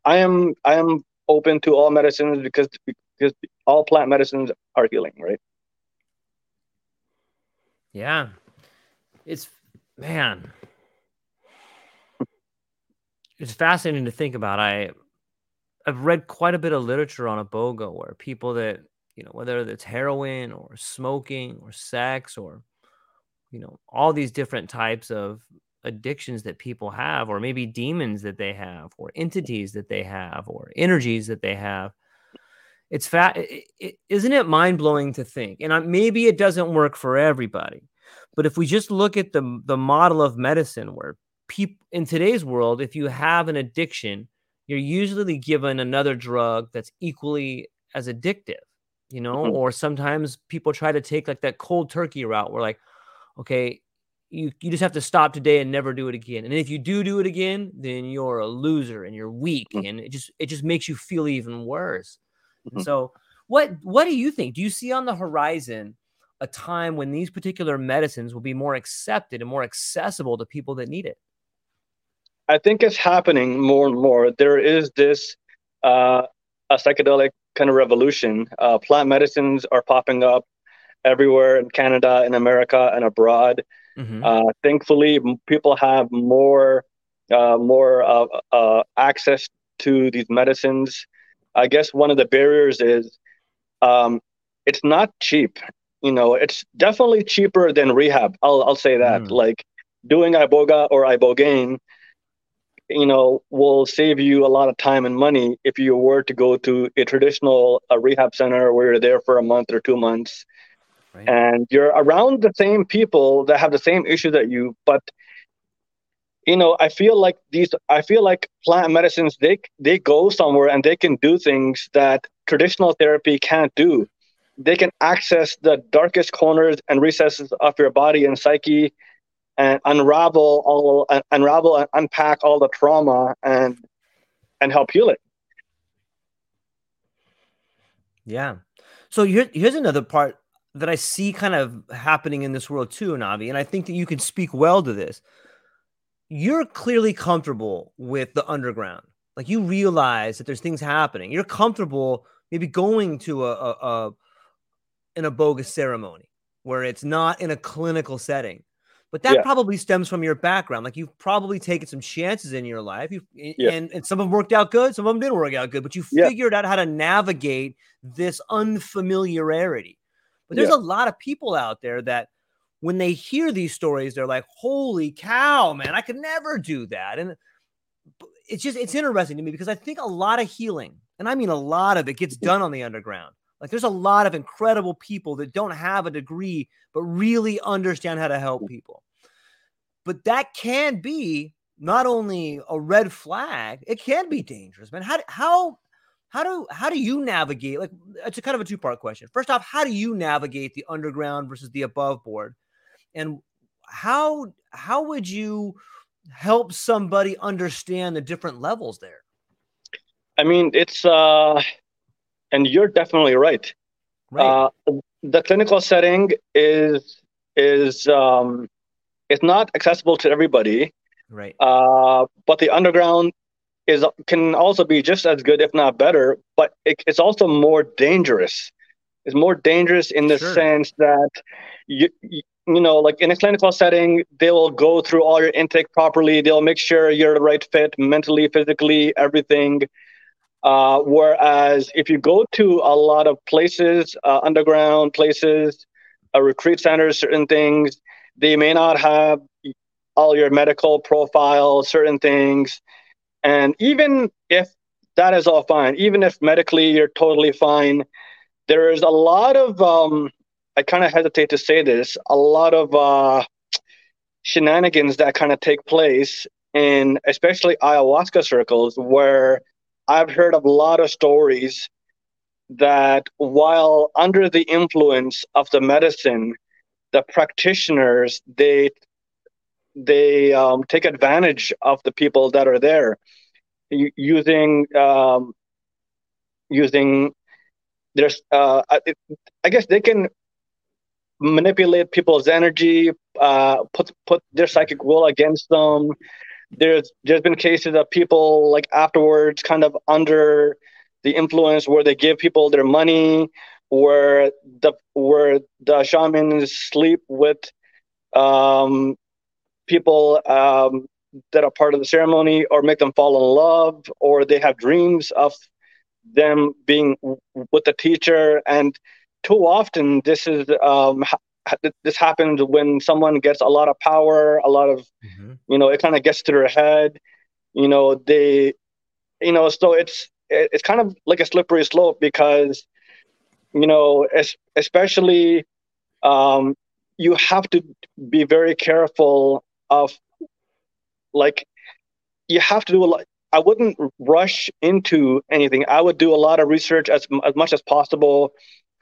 I am I am open to all medicines because because all plant medicines are healing, right? Yeah, it's man. it's fascinating to think about. I I've read quite a bit of literature on iboga where people that you know whether it's heroin or smoking or sex or you know all these different types of addictions that people have or maybe demons that they have or entities that they have or energies that they have. It's fat it, isn't it mind-blowing to think and maybe it doesn't work for everybody but if we just look at the the model of medicine where people in today's world if you have an addiction you're usually given another drug that's equally as addictive you know mm-hmm. or sometimes people try to take like that cold turkey route where like okay you, you just have to stop today and never do it again and if you do do it again then you're a loser and you're weak mm-hmm. and it just it just makes you feel even worse mm-hmm. so what what do you think do you see on the horizon a time when these particular medicines will be more accepted and more accessible to people that need it i think it's happening more and more there is this uh, a psychedelic kind of revolution uh, plant medicines are popping up everywhere in canada in america and abroad Mm-hmm. Uh, thankfully, people have more uh, more uh, uh, access to these medicines. I guess one of the barriers is um, it's not cheap. You know, it's definitely cheaper than rehab. I'll I'll say that. Mm. Like doing iboga or ibogaine, you know, will save you a lot of time and money if you were to go to a traditional a rehab center where you're there for a month or two months right. and you're around the same people that have the same issue that you but you know i feel like these i feel like plant medicines they they go somewhere and they can do things that traditional therapy can't do they can access the darkest corners and recesses of your body and psyche and unravel all unravel and unpack all the trauma and and help heal it yeah so here, here's another part that I see kind of happening in this world too, Navi, and I think that you can speak well to this. You're clearly comfortable with the underground. Like you realize that there's things happening. You're comfortable maybe going to a, a, a an iboga ceremony where it's not in a clinical setting. But that yeah. probably stems from your background. Like you've probably taken some chances in your life. You yeah. and, and some of them worked out good, some of them didn't work out good, but you yeah. figured out how to navigate this unfamiliarity. But there's yeah. a lot of people out there that when they hear these stories, they're like, holy cow, man, I could never do that. And it's just, it's interesting to me because I think a lot of healing, and I mean a lot of it, gets done on the underground. Like there's a lot of incredible people that don't have a degree, but really understand how to help people. But that can be not only a red flag, it can be dangerous, man. How, how, how do how do you navigate like it's a kind of a two part question first off how do you navigate the underground versus the above board and how how would you help somebody understand the different levels there i mean it's uh and you're definitely right right uh, the clinical setting is is um it's not accessible to everybody right uh but the underground is can also be just as good, if not better, but it, it's also more dangerous. It's more dangerous in the sure. sense that you, you you know, like in a clinical setting, they will go through all your intake properly. They'll make sure you're the right fit mentally, physically, everything. Uh, whereas if you go to a lot of places, uh, underground places, uh, retreat centers, certain things, they may not have all your medical profile, certain things. And even if that is all fine, even if medically you're totally fine, there is a lot of, um, I kind of hesitate to say this, a lot of uh, shenanigans that kind of take place in especially ayahuasca circles where I've heard a lot of stories that while under the influence of the medicine, the practitioners they they um, take advantage of the people that are there using um, using there's uh, I guess they can manipulate people's energy, uh, put put their psychic will against them. There's there's been cases of people like afterwards, kind of under the influence, where they give people their money, where the where the shamans sleep with um, people um, that are part of the ceremony or make them fall in love or they have dreams of them being with the teacher. And too often this is um, this happens when someone gets a lot of power a lot of mm-hmm. you know it kind of gets to their head you know they you know so it's it's kind of like a slippery slope because you know especially um, you have to be very careful of like you have to do a lot i wouldn't rush into anything i would do a lot of research as, as much as possible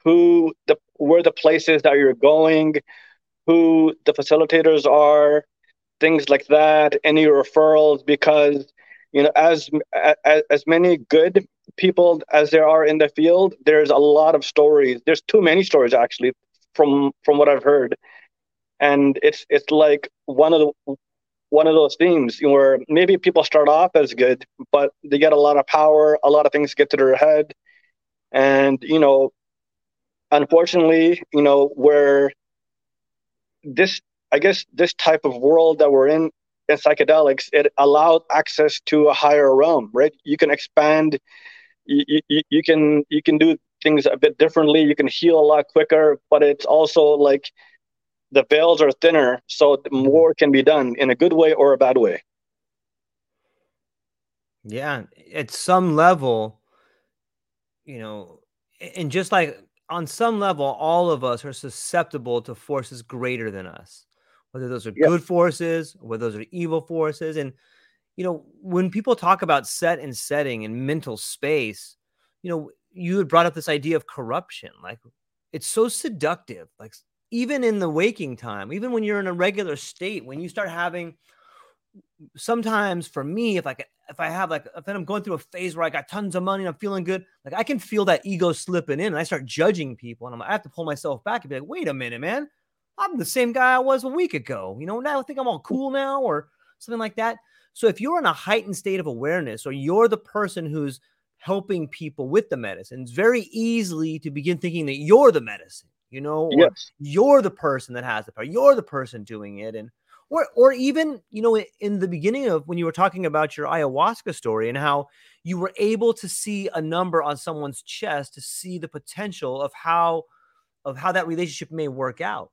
who the where the places that you're going who the facilitators are things like that any referrals because you know as as, as many good people as there are in the field there's a lot of stories there's too many stories actually from from what i've heard and it's it's like one of the one of those themes where maybe people start off as good, but they get a lot of power, a lot of things get to their head. And, you know, unfortunately, you know, where this, I guess, this type of world that we're in, in psychedelics, it allowed access to a higher realm, right? You can expand, you, you, you can, you can do things a bit differently. You can heal a lot quicker, but it's also like the veils are thinner, so more can be done in a good way or a bad way. Yeah, at some level, you know, and just like on some level, all of us are susceptible to forces greater than us, whether those are yep. good forces, or whether those are evil forces. And, you know, when people talk about set and setting and mental space, you know, you had brought up this idea of corruption. Like, it's so seductive. Like, even in the waking time, even when you're in a regular state, when you start having sometimes for me, if I if I have like if I'm going through a phase where I got tons of money and I'm feeling good, like I can feel that ego slipping in and I start judging people and I'm, I have to pull myself back and be like, wait a minute, man, I'm the same guy I was a week ago. You know, now I think I'm all cool now or something like that. So if you're in a heightened state of awareness or you're the person who's helping people with the medicine, it's very easily to begin thinking that you're the medicine you know, yes. you're the person that has the power, you're the person doing it. And or or even, you know, in the beginning of when you were talking about your ayahuasca story and how you were able to see a number on someone's chest to see the potential of how of how that relationship may work out.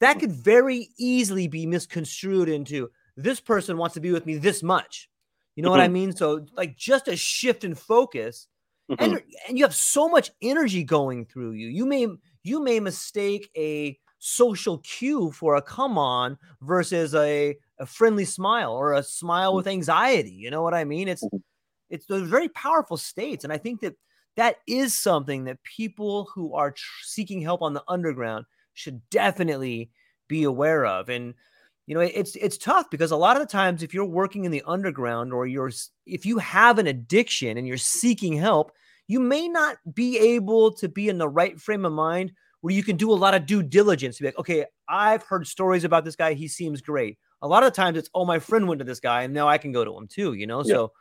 That could very easily be misconstrued into this person wants to be with me this much. You know mm-hmm. what I mm-hmm. mean? So like just a shift in focus mm-hmm. and and you have so much energy going through you. You may you may mistake a social cue for a come on versus a, a friendly smile or a smile with anxiety. You know what I mean? It's mm-hmm. it's those very powerful states, and I think that that is something that people who are tr- seeking help on the underground should definitely be aware of. And you know, it's it's tough because a lot of the times, if you're working in the underground or you're if you have an addiction and you're seeking help, you may not be able to be in the right frame of mind where you can do a lot of due diligence. Be like, okay, I've heard stories about this guy. He seems great. A lot of times it's, oh, my friend went to this guy and now I can go to him too, you know? Yeah. So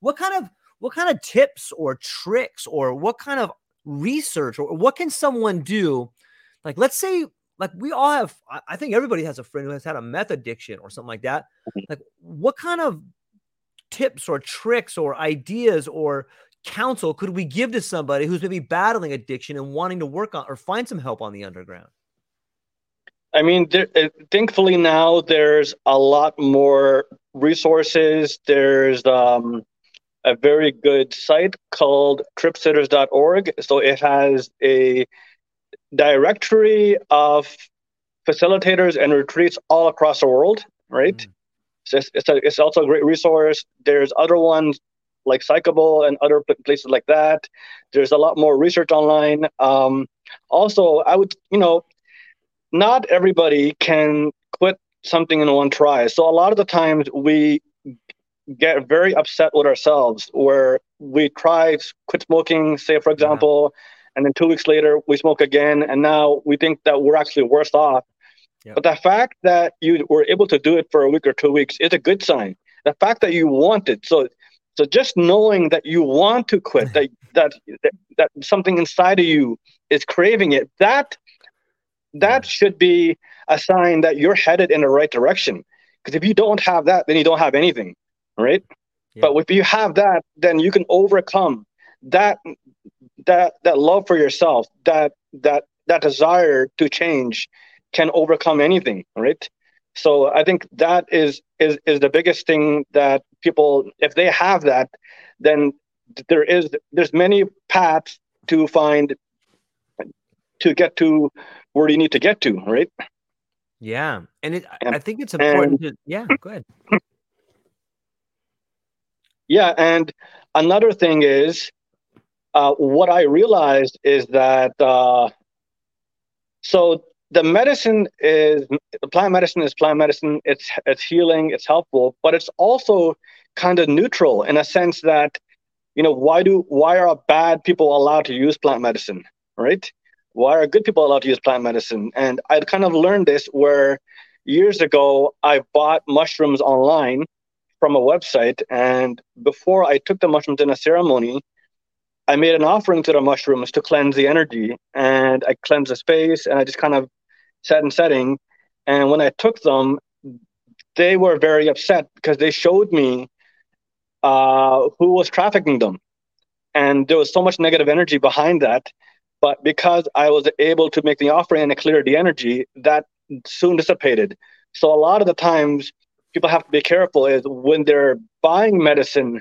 what kind of what kind of tips or tricks or what kind of research or what can someone do? Like, let's say, like we all have, I think everybody has a friend who has had a meth addiction or something like that. Mm-hmm. Like, what kind of tips or tricks or ideas or counsel could we give to somebody who's maybe battling addiction and wanting to work on or find some help on the underground? I mean, there, uh, thankfully now there's a lot more resources. There's um, a very good site called tripsitters.org. So it has a directory of facilitators and retreats all across the world, right? Mm. So it's, it's, a, it's also a great resource. There's other ones like Psychable and other places like that. There's a lot more research online. Um, also, I would, you know, not everybody can quit something in one try. So a lot of the times we get very upset with ourselves where we try quit smoking, say for example, yeah. and then two weeks later we smoke again, and now we think that we're actually worse off. Yeah. But the fact that you were able to do it for a week or two weeks is a good sign. The fact that you wanted, so so just knowing that you want to quit, that, that that something inside of you is craving it, that that should be a sign that you're headed in the right direction. Because if you don't have that, then you don't have anything, right? Yeah. But if you have that, then you can overcome that that that love for yourself, that that that desire to change can overcome anything, right? So I think that is is is the biggest thing that people, if they have that, then there is there's many paths to find to get to where you need to get to, right? Yeah, and it, and, I think it's important. And, to, yeah, go ahead. Yeah, and another thing is, uh, what I realized is that uh, so the medicine is the plant medicine is plant medicine. It's it's healing. It's helpful, but it's also kind of neutral in a sense that you know why do why are bad people allowed to use plant medicine, right? Why are good people allowed to use plant medicine? And I kind of learned this where years ago I bought mushrooms online from a website, and before I took the mushrooms in a ceremony, I made an offering to the mushrooms to cleanse the energy, and I cleansed the space, and I just kind of set and setting. And when I took them, they were very upset because they showed me uh, who was trafficking them. And there was so much negative energy behind that. But because I was able to make the offering and clear the energy, that soon dissipated. So a lot of the times people have to be careful is when they're buying medicine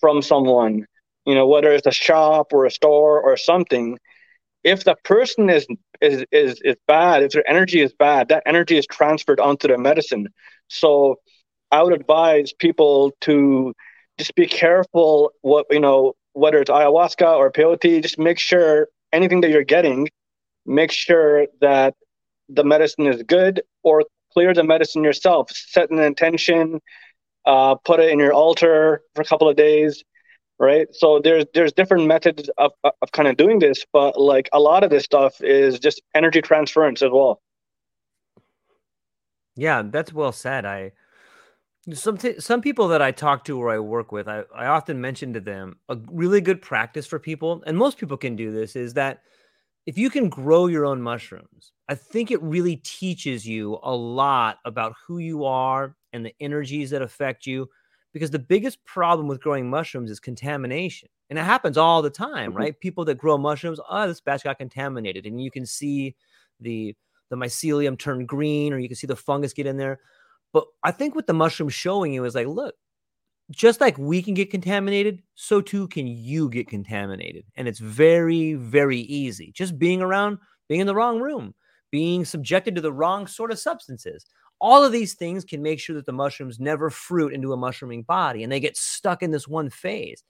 from someone, you know, whether it's a shop or a store or something, if the person is is is is bad, if their energy is bad, that energy is transferred onto the medicine. So I would advise people to just be careful what you know, whether it's ayahuasca or peyote, just make sure anything that you're getting, make sure that the medicine is good or clear the medicine yourself. Set an intention, uh, put it in your altar for a couple of days, right? So there's there's different methods of, of kind of doing this, but like a lot of this stuff is just energy transference as well. Yeah, that's well said. I some t- some people that I talk to or I work with, I, I often mention to them a really good practice for people, and most people can do this, is that if you can grow your own mushrooms, I think it really teaches you a lot about who you are and the energies that affect you. Because the biggest problem with growing mushrooms is contamination. And it happens all the time, mm-hmm. right? People that grow mushrooms, oh, this batch got contaminated. And you can see the the mycelium turn green, or you can see the fungus get in there. But I think what the mushroom's showing you is like, look, just like we can get contaminated, so too can you get contaminated. And it's very, very easy. Just being around, being in the wrong room, being subjected to the wrong sort of substances. All of these things can make sure that the mushrooms never fruit into a mushrooming body and they get stuck in this one phase.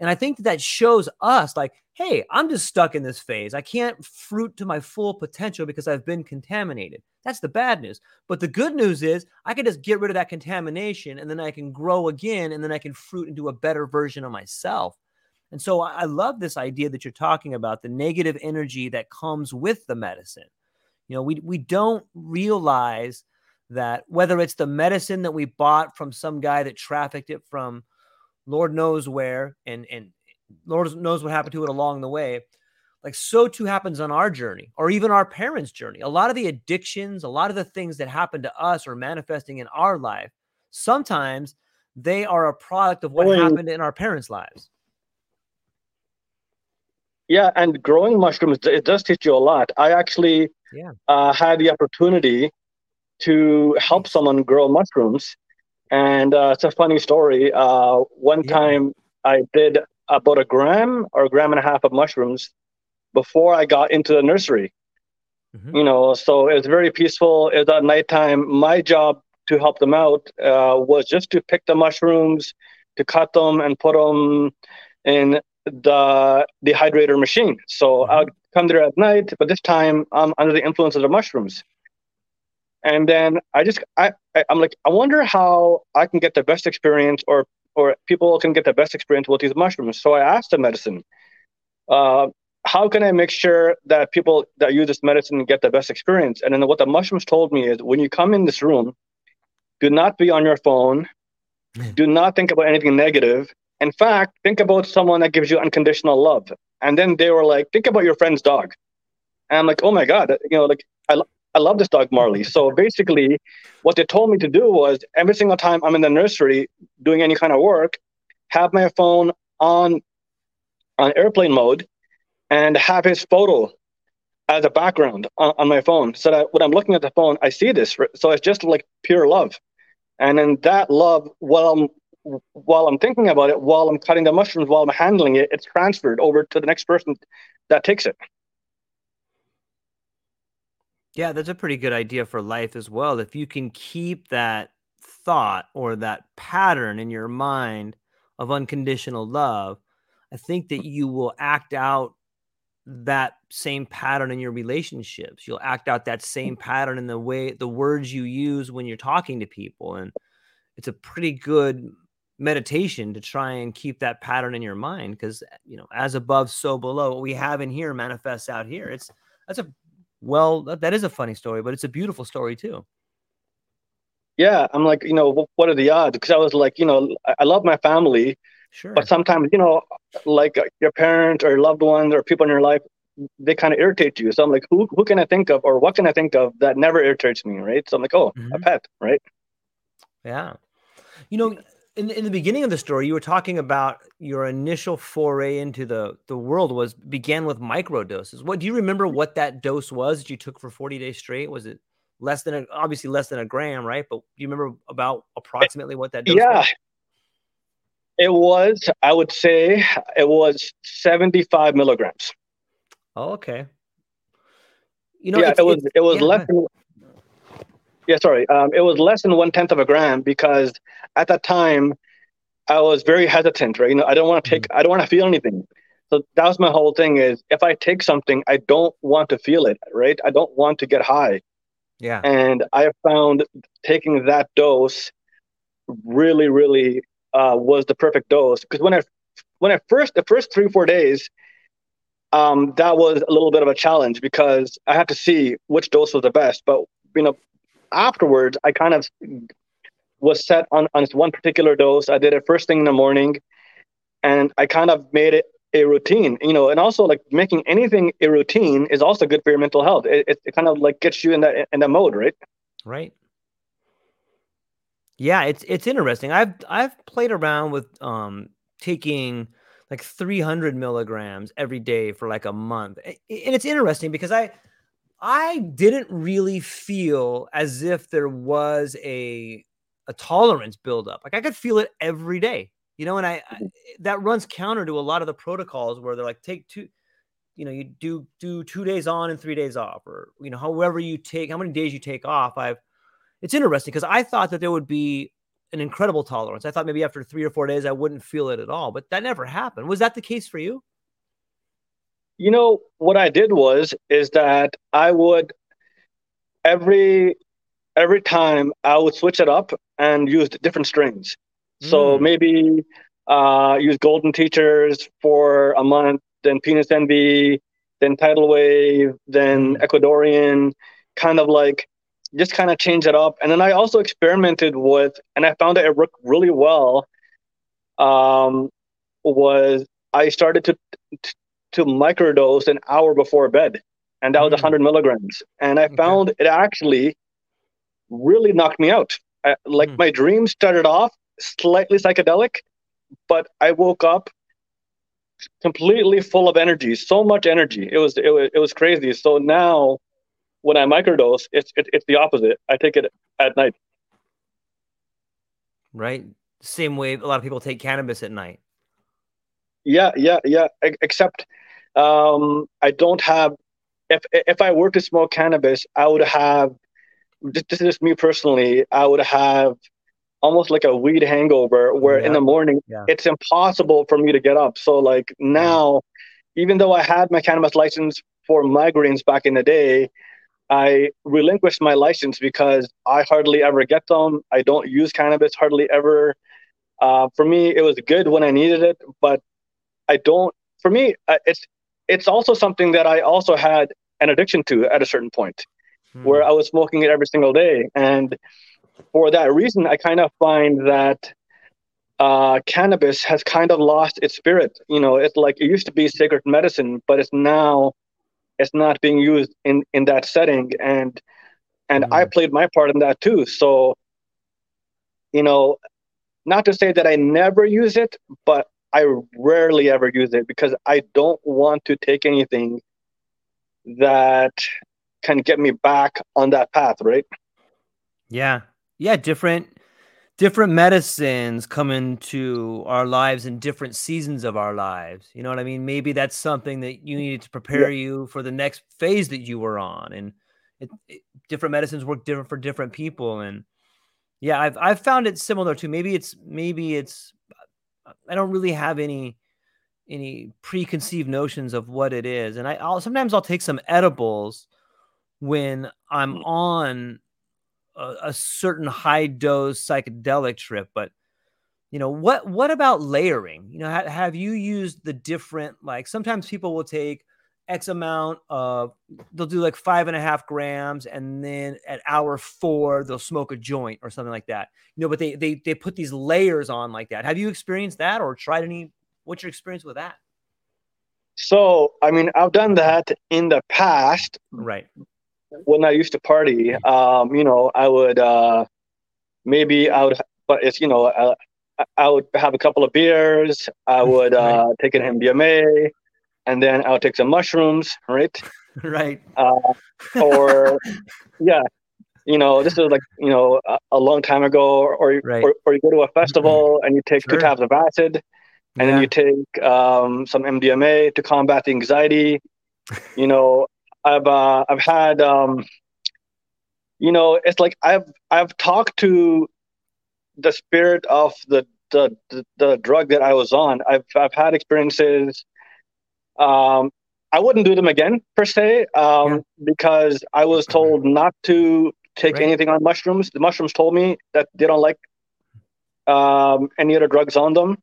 And I think that, that shows us like, hey, I'm just stuck in this phase. I can't fruit to my full potential because I've been contaminated. That's the bad news. But the good news is I can just get rid of that contamination and then I can grow again and then I can fruit into a better version of myself. And so I love this idea that you're talking about the negative energy that comes with the medicine. You know, we, we don't realize that whether it's the medicine that we bought from some guy that trafficked it from Lord knows where, and and Lord knows what happened to it along the way. Like so too happens on our journey, or even our parents' journey. A lot of the addictions, a lot of the things that happen to us or manifesting in our life, sometimes they are a product of what growing, happened in our parents' lives. Yeah, and growing mushrooms it does teach you a lot. I actually yeah. uh, had the opportunity to help someone grow mushrooms and uh, it's a funny story. Uh, one yeah. time I did about a gram or a gram and a half of mushrooms before I got into the nursery. Mm-hmm. You know, so it was very peaceful. It was at nighttime. My job to help them out uh, was just to pick the mushrooms, to cut them and put them in the dehydrator machine. So mm-hmm. I would come there at night, but this time I'm under the influence of the mushrooms. And then I just I, I am like I wonder how I can get the best experience or or people can get the best experience with these mushrooms. So I asked the medicine, uh, how can I make sure that people that use this medicine get the best experience? And then what the mushrooms told me is when you come in this room, do not be on your phone, do not think about anything negative. In fact, think about someone that gives you unconditional love. And then they were like, think about your friend's dog. And I'm like, oh my God, you know, like I, I love this dog Marley. So basically, what they told me to do was every single time I'm in the nursery doing any kind of work, have my phone on on airplane mode and have his photo as a background on, on my phone so that when I'm looking at the phone, I see this. So it's just like pure love. And then that love, while I'm while I'm thinking about it, while I'm cutting the mushrooms, while I'm handling it, it's transferred over to the next person that takes it. Yeah, that's a pretty good idea for life as well. If you can keep that thought or that pattern in your mind of unconditional love, I think that you will act out that same pattern in your relationships. You'll act out that same mm-hmm. pattern in the way the words you use when you're talking to people and it's a pretty good meditation to try and keep that pattern in your mind because you know as above so below what we have in here manifests out here it's that's a well that, that is a funny story but it's a beautiful story too. Yeah i'm like you know what are the odds? Because i was like you know i love my family sure. but sometimes you know like uh, your parents or loved ones or people in your life they kind of irritate you. So i'm like who, who can i think of or what can i think of that never irritates me right? So i'm like oh mm-hmm. a pet right? Yeah. You know in in the beginning of the story, you were talking about your initial foray into the the world was began with micro doses. What do you remember? Mm-hmm. What that dose was that you took for forty days straight? Was it less than a, obviously less than a gram, right? But do you remember about approximately what that dose yeah. Was? It was, I would say, it was seventy-five milligrams. Oh, okay. You know, yeah, it was it was yeah, less than yeah, sorry. Um, it was less than one tenth of a gram because at that time I was very hesitant, right? You know, I don't want to take, mm-hmm. I don't want to feel anything. So that was my whole thing is if I take something, I don't want to feel it, right? I don't want to get high. Yeah. And I found taking that dose really, really uh, was the perfect dose because when I when I first the first three four days, um, that was a little bit of a challenge because I had to see which dose was the best. But you know, afterwards, I kind of was set on, on this one particular dose. I did it first thing in the morning, and I kind of made it a routine, you know, and also like making anything a routine is also good for your mental health. It, it, it kind of like gets you in that in that mode, right? Right. Yeah, it's it's interesting. I've I've played around with um taking like 300 milligrams every day for like a month, and it's interesting because I I didn't really feel as if there was a a tolerance buildup. Like I could feel it every day, you know, and I, I, mm. that runs counter to a lot of the protocols where they're like take two, you know, you do do two days on and three days off, or you know, however you take how many days you take off. I've it's interesting because I thought that there would be an incredible tolerance. I thought maybe after three or four days I wouldn't feel it at all, but that never happened. Was that the case for you? You know, what I did was is that I would every every time I would switch it up and use different strains. So mm. maybe uh, use Golden Teachers for a month, then Penis Envy, then Tidal Wave, then mm. Ecuadorian, kind of like just kind of change it up. And then I also experimented with, and I found that it worked really well. Um, was I started to to microdose an hour before bed, and that was mm. 100 milligrams. And I okay. found it actually really knocked me out. I, like mm. my dreams started off slightly psychedelic, but I woke up completely full of energy, so much energy. It was it was, it was crazy. So now, when I microdose, it's it, it's the opposite. I take it at night. Right. Same way a lot of people take cannabis at night. Yeah, yeah, yeah. Except um, I don't have. If if I were to smoke cannabis, I would have. This, this is me personally. I would have almost like a weed hangover, where yeah. in the morning yeah. it's impossible for me to get up. So like now, even though I had my cannabis license for migraines back in the day, I relinquished my license because I hardly ever get them. I don't use cannabis hardly ever. Uh, for me, it was good when I needed it, but I don't. For me, it's it's also something that I also had an addiction to at a certain point, hmm. where I was smoking it every single day, and for that reason, I kind of find that uh, cannabis has kind of lost its spirit. You know, it's like it used to be sacred medicine, but it's now it's not being used in in that setting, and and mm. I played my part in that too. So, you know, not to say that I never use it, but I rarely ever use it because I don't want to take anything that can get me back on that path, right? Yeah. Yeah, different different medicines come into our lives in different seasons of our lives. You know what I mean? Maybe that's something that you needed to prepare yeah. you for the next phase that you were on and it, it, different medicines work different for different people and yeah, I've I've found it similar to maybe it's maybe it's I don't really have any any preconceived notions of what it is, and I, I'll sometimes I'll take some edibles when I'm mm. on a, a certain high dose psychedelic trip, but you know what what about layering you know ha- have you used the different like sometimes people will take X amount of, they'll do like five and a half grams, and then at hour four they'll smoke a joint or something like that. You know, but they they they put these layers on like that. Have you experienced that or tried any? What's your experience with that? So, I mean, I've done that in the past. Right. When I used to party, um, you know, I would uh, maybe I would, but it's you know, uh, I would have a couple of beers. I would uh, take an MDMA and then I'll take some mushrooms, right? right. Uh, or yeah, you know, this is like you know a, a long time ago, or right. or, or, you go to a festival and you take sure. two tabs of acid, and yeah. then you take um, some MDMA to combat the anxiety. you know, I've uh, I've had um, you know, it's like I've I've talked to the spirit of the the, the, the drug that I was on. I've I've had experiences um, I wouldn't do them again per se um, yeah. because I was told not to take right. anything on mushrooms. The mushrooms told me that they don't like um, any other drugs on them,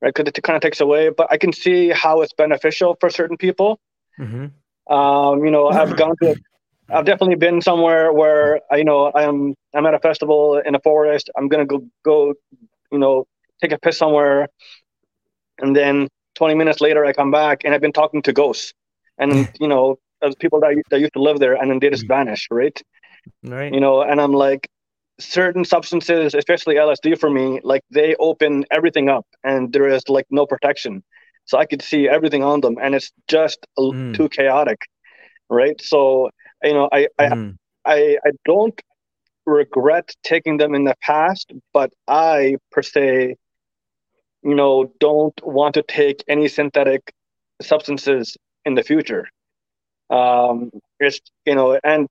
right? Because it kind of takes away. But I can see how it's beneficial for certain people. Mm-hmm. Um, you know, I've gone to, I've definitely been somewhere where you know I'm I'm at a festival in a forest. I'm gonna go go, you know, take a piss somewhere, and then 20 minutes later, I come back and I've been talking to ghosts and, you know, as people that, that used to live there and then they just mm. vanish, right? Right. You know, and I'm like, certain substances, especially LSD for me, like they open everything up and there is like no protection. So I could see everything on them and it's just mm. too chaotic. Right. So, you know, I, I, mm. I, I don't regret taking them in the past, but I per se you know, don't want to take any synthetic substances in the future. Um, it's, you know, and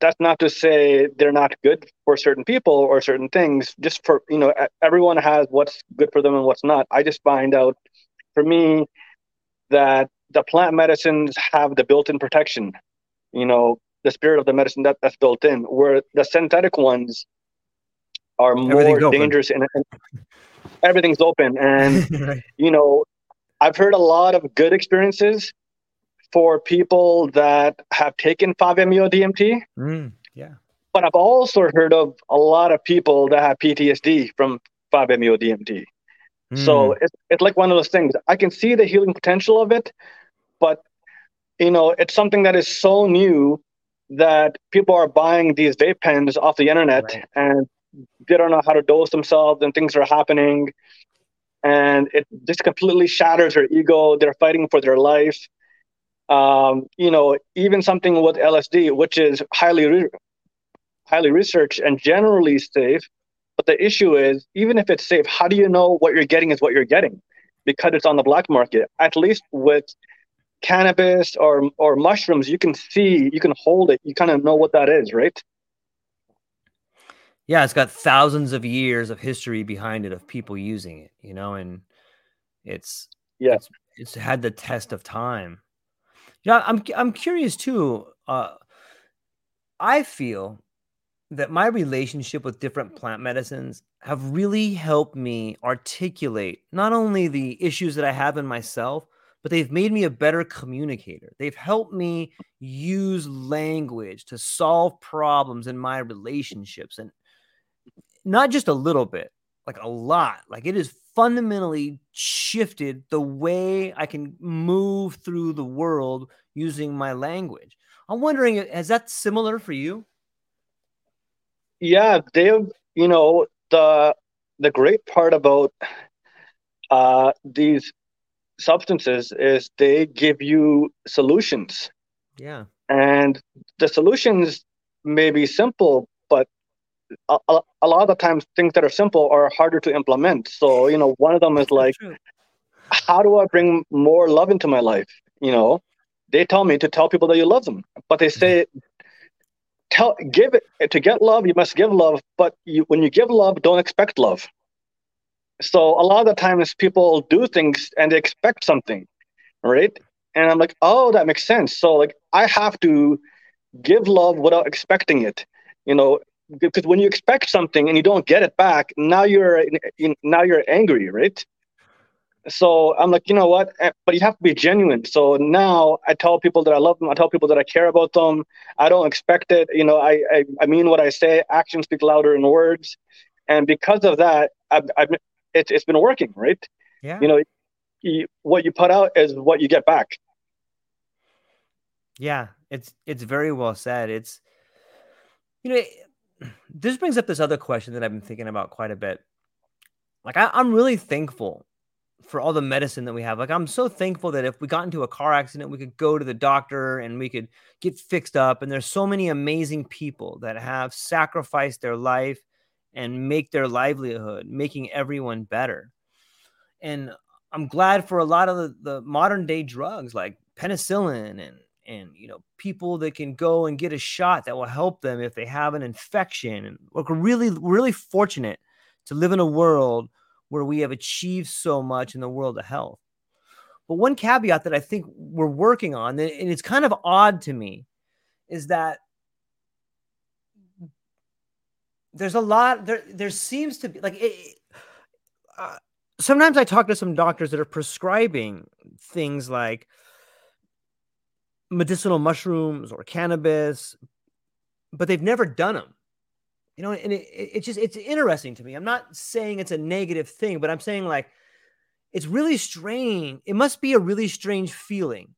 that's not to say they're not good for certain people or certain things. Just for, you know, everyone has what's good for them and what's not. I just find out for me that the plant medicines have the built in protection, you know, the spirit of the medicine that, that's built in, where the synthetic ones are more dangerous everything's open and right. you know i've heard a lot of good experiences for people that have taken 5-meo dmt mm, yeah but i've also heard of a lot of people that have ptsd from 5-meo dmt mm. so it's, it's like one of those things i can see the healing potential of it but you know it's something that is so new that people are buying these vape pens off the internet right. and they don't know how to dose themselves and things are happening. And it just completely shatters their ego. They're fighting for their life. Um, you know even something with lsd which is highly re- highly researched and generally safe. But the issue is even if it's safe how do you know what you're getting is what you're getting? Because it's on the black market. At least with cannabis or or mushrooms you can see you can hold it. You kind of know what that is right yeah, it's got thousands of years of history behind it of people using it, you know, and it's yeah, it's, it's had the test of time. Yeah, I'm I'm curious too. Uh, I feel that my relationship with different plant medicines have really helped me articulate not only the issues that I have in myself, but they've made me a better communicator. They've helped me use language to solve problems in my relationships and not just a little bit, like a lot. Like it has fundamentally shifted the way I can move through the world using my language. I'm wondering, is that similar for you? yeah, they've you know the the great part about uh, these substances is they give you solutions. Yeah. And the solutions may be simple, but a, a, a, lot of the times things that are simple are harder to implement. So, you know, one of them is like, how do I bring more love into my life? You know, they tell me to tell people that you love them, but they say, mm-hmm. tell, give it to get love, you must give love, but you, when you give love, don't expect love. So a lot of the times people do things and they expect something, right? And I'm like, oh, that makes sense. So like I have to give love without expecting it, you know, because when you expect something and you don't get it back, now you're now you're angry, right? So I'm like, you know what? Eh, but you have to be genuine. So now I tell people that I love them. I tell people that I care about them. I don't expect it. You know, I I, I mean what I say. Actions speak louder than words. And because of that, I've, I've it's it's been working, right? Yeah. You know, you, what you put out is what you get back. Yeah, it's it's very well said. It's you know, this brings up this other question that I've been thinking about quite a bit. Like I, I'm really thankful for all the medicine that we have. Like I'm so thankful that if we got into a car accident, we could go to the doctor and we could get fixed up. And there's so many amazing people that have sacrificed their life and make their livelihood, making everyone better. And I'm glad for a lot of the, the modern day drugs like penicillin and and you know people that can go and get a shot that will help them if they have an infection. And we're really really fortunate to live in a world where we have achieved so much in the world of health. But one caveat that I think we're working on, and it's kind of odd to me, is that there's a lot there there seems to be like it, uh, sometimes i talk to some doctors that are prescribing things like medicinal mushrooms or cannabis but they've never done them you know and it, it, it's just it's interesting to me i'm not saying it's a negative thing but i'm saying like it's really strange it must be a really strange feeling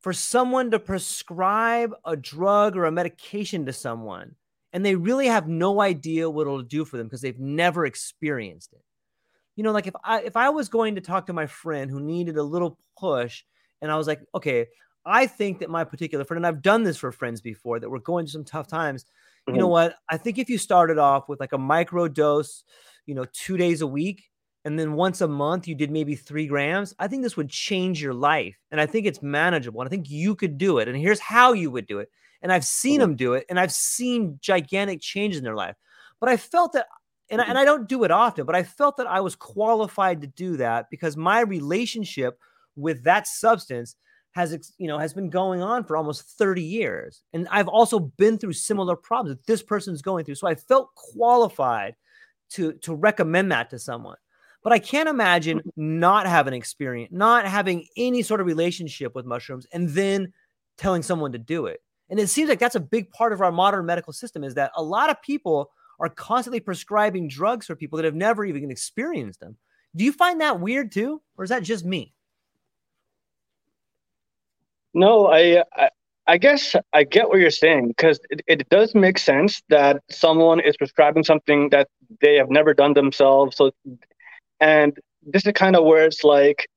for someone to prescribe a drug or a medication to someone and they really have no idea what it'll do for them because they've never experienced it. You know, like if I if I was going to talk to my friend who needed a little push, and I was like, okay, I think that my particular friend, and I've done this for friends before that were going through some tough times. Mm-hmm. You know mm-hmm. what? I think if you started off with like a micro dose, you know, two days a week, and then once a month you did maybe three grams, I think this would change your life. And I think it's manageable. And I think you could do it. And here's how you would do it and I've seen mm-hmm. them do it, and I've seen gigantic changes in their life. But I felt that, and I, and I don't do it often, but I felt that I was qualified to do that because my relationship with that substance has you know has been going on for almost 30 years and i've also been through similar problems that this person's going through so i felt qualified to to recommend that to someone but i can't imagine mm-hmm. not having experience not having any sort of relationship with mushrooms and then telling someone to do it and it seems like that's a big part of our modern medical system is that a lot of people are constantly prescribing drugs for people that have never even experienced them. Do you find that weird too, or is that just me? No, I, I, I guess I get what you're saying because it, it does make sense that someone is prescribing something that they have never done themselves. So, and this is kind of where it's like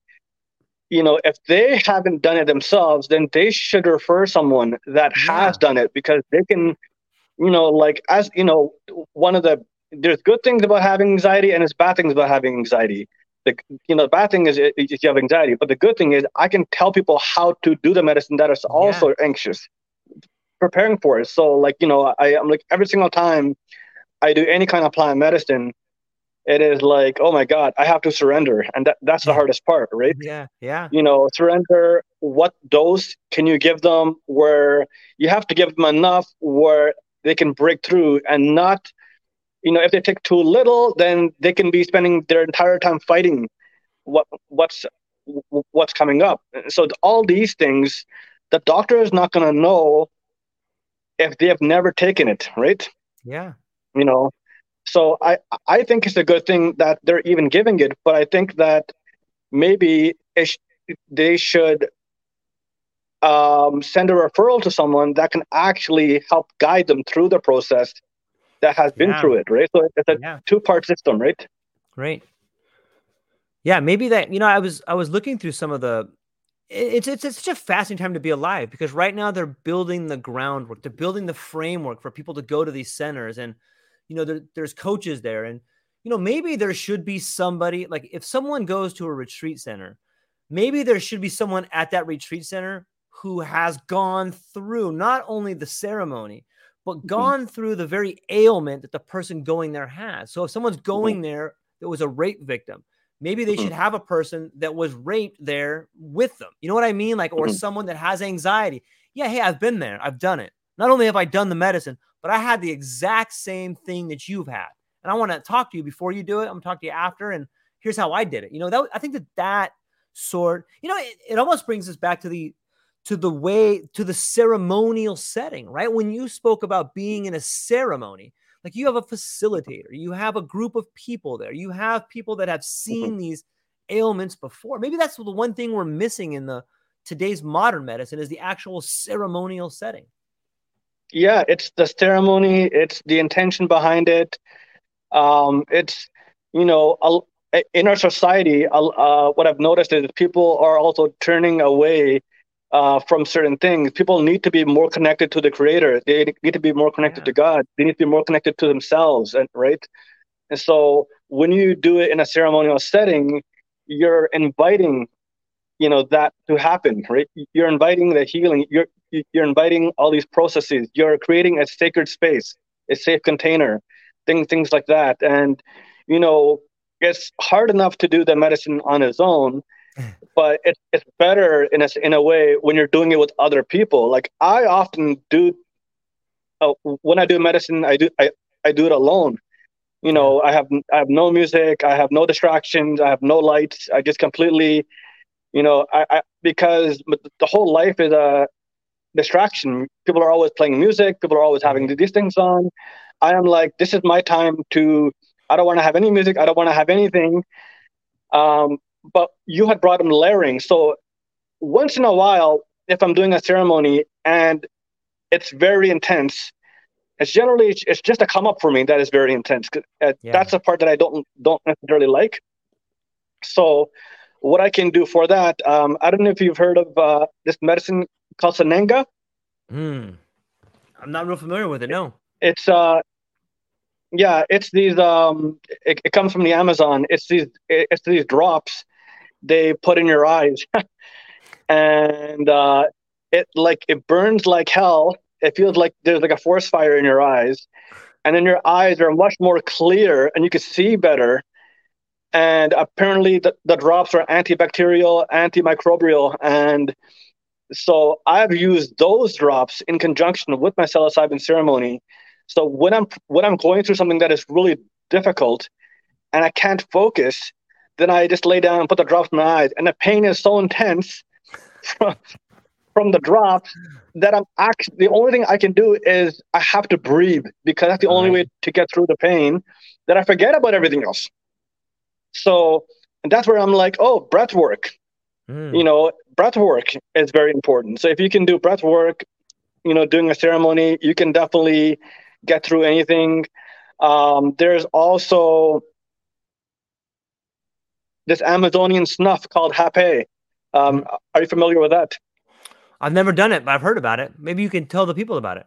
you know, if they haven't done it themselves, then they should refer someone that yeah. has done it because they can, you know, like as you know, one of the there's good things about having anxiety and there's bad things about having anxiety. The you know, the bad thing is uh, if you have anxiety, but the good thing is I can tell people how to do the medicine that is also yeah. anxious, preparing for it. So like you know, I, I'm like every single time I do any kind of plant medicine, it is like, oh my God, I have to surrender. And that, that's the hardest part, right? Yeah. Yeah. You know, surrender. What dose can you give them where you have to give them enough where they can break through and not, you know, if they take too little, then they can be spending their entire time fighting what what's what's coming up. So all these things, the doctor is not going to know if they have never taken it, right? Yeah. You know, so I I think it's a good thing that they're even giving it, but I think that maybe sh- they should um, send a referral to someone that can actually help guide them through the process that has been yeah. through it, right? So it's a yeah. two part system, right? Right. Yeah, maybe that you know I was I was looking through some of the it's, it's it's such a fascinating time to be alive because right now they're building the groundwork, they're building the framework for people to go to these centers, and you know there, there's coaches there, and you know maybe there should be somebody like if someone goes to a retreat center, maybe there should be someone at that retreat center who has gone through not only the ceremony but mm-hmm. gone through the very ailment that the person going there has. So if someone's going mm-hmm. there that was a rape victim, Maybe they should mm-hmm. have a person that was raped there with them. You know what I mean? Like, or someone that has anxiety. Yeah, hey, I've been there. I've done it. Not only have I done the medicine, but I had the exact same thing that you've had. And I want to talk to you before you do it. I'm going to talk to you after. And here's how I did it. You know, that I think that that sort, you know, it, it almost brings us back to the to the way to the ceremonial setting, right? When you spoke about being in a ceremony, like you have a facilitator, you have a group of people there, you have people that have seen mm-hmm. these ailments before. Maybe that's the one thing we're missing in the today's modern medicine is the actual ceremonial setting. Yeah, it's the ceremony, it's the intention behind it. Um, it's you know, in our society, uh, what I've noticed is people are also turning away uh, from certain things. People need to be more connected to the Creator. They need to be more connected yeah. to God. They need to be more connected to themselves, and right. And so when you do it in a ceremonial setting, you're inviting, you know, that to happen, right? You're inviting the healing. You're you're inviting all these processes. You're creating a sacred space, a safe container, things things like that. And you know, it's hard enough to do the medicine on its own but it, it's better in a, in a way when you're doing it with other people. Like I often do, uh, when I do medicine, I do I, I do it alone. You know, I have I have no music, I have no distractions, I have no lights. I just completely, you know, I, I because the whole life is a distraction. People are always playing music. People are always having these things on. I am like, this is my time to. I don't want to have any music. I don't want to have anything. Um, but you had brought him layering. So once in a while, if I'm doing a ceremony and it's very intense, it's generally it's just a come up for me that is very intense. Uh, yeah. That's a part that I don't don't necessarily like. So what I can do for that, um, I don't know if you've heard of uh, this medicine called Sananga. Mm. I'm not real familiar with it. No. It's uh, yeah, it's these um, it, it comes from the Amazon. It's these it's these drops they put in your eyes, and uh, it like it burns like hell. It feels like there's like a forest fire in your eyes, and then your eyes are much more clear and you can see better. And apparently, the, the drops are antibacterial, antimicrobial, and so I've used those drops in conjunction with my psilocybin ceremony. So when I'm when I'm going through something that is really difficult and I can't focus, then I just lay down and put the drops in my eyes, and the pain is so intense from, from the drops that I'm actually the only thing I can do is I have to breathe because that's the only way to get through the pain. That I forget about everything else. So and that's where I'm like, oh, breath work. Mm. You know, breath work is very important. So if you can do breath work, you know, doing a ceremony, you can definitely get through anything. Um, there's also this Amazonian snuff called Hape. Um, are you familiar with that? I've never done it, but I've heard about it. Maybe you can tell the people about it.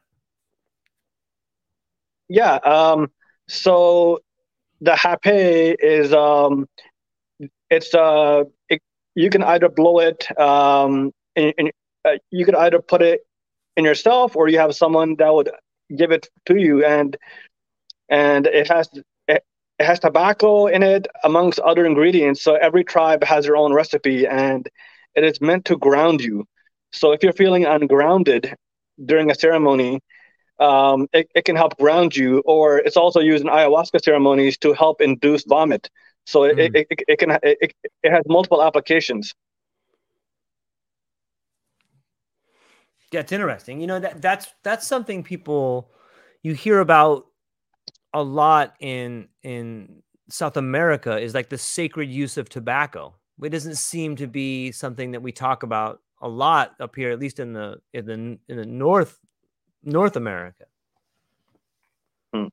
Yeah. Um, so the Hape is um, it's uh, it, you can either blow it, um, in, in, uh, you could either put it in yourself, or you have someone that would give it to you, and and it has it has tobacco in it amongst other ingredients so every tribe has their own recipe and it is meant to ground you. So if you're feeling ungrounded during a ceremony um, it, it can help ground you or it's also used in ayahuasca ceremonies to help induce vomit. So mm. it, it, it, can it, it has multiple applications. Yeah it's interesting. You know that that's that's something people you hear about a lot in in South America is like the sacred use of tobacco. It doesn't seem to be something that we talk about a lot up here, at least in the in the in the North North America. Hmm.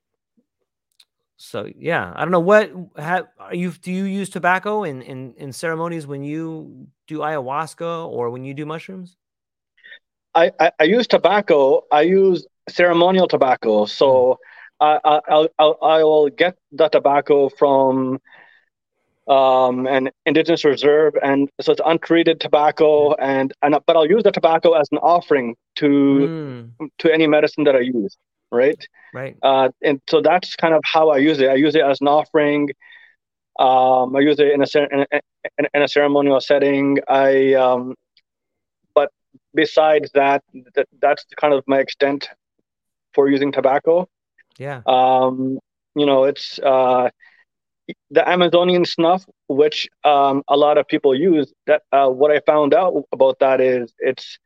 So yeah, I don't know what have are you do you use tobacco in, in in ceremonies when you do ayahuasca or when you do mushrooms? I, I, I use tobacco. I use ceremonial tobacco. So I, I, I'll, I will get the tobacco from um, an indigenous reserve, and so it's untreated tobacco, and and but I'll use the tobacco as an offering to mm. to any medicine that I use, right? Right. Uh, and so that's kind of how I use it. I use it as an offering. Um, I use it in a in a, in a ceremonial setting. I um, but besides that, that, that's kind of my extent for using tobacco. Yeah. Um, you know, it's uh, the Amazonian snuff, which um, a lot of people use. That uh, what I found out about that is it's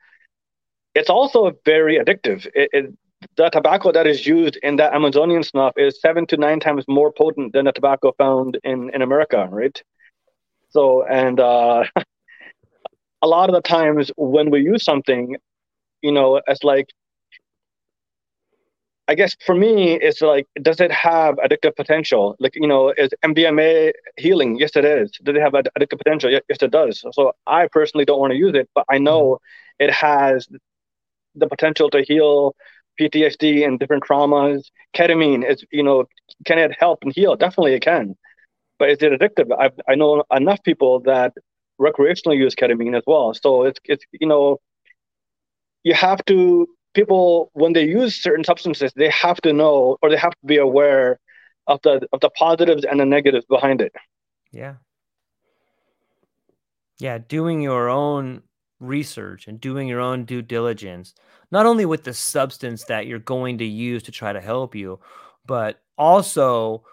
it's also very addictive. It, it, the tobacco that is used in that Amazonian snuff is seven to nine times more potent than the tobacco found in in America, right? So, and uh, a lot of the times when we use something, you know, as like I guess for me, it's like, does it have addictive potential? Like, you know, is MDMA healing? Yes, it is. Does it have addictive potential? Yes, it does. So I personally don't want to use it, but I know mm-hmm. it has the potential to heal PTSD and different traumas. Ketamine is, you know, can it help and heal? Definitely it can. But is it addictive? I, I know enough people that recreationally use ketamine as well. So it's, it's, you know, you have to people when they use certain substances they have to know or they have to be aware of the of the positives and the negatives behind it. Yeah. Yeah doing your own research and doing your own due diligence not only with the substance that you're going to use to try to help you but also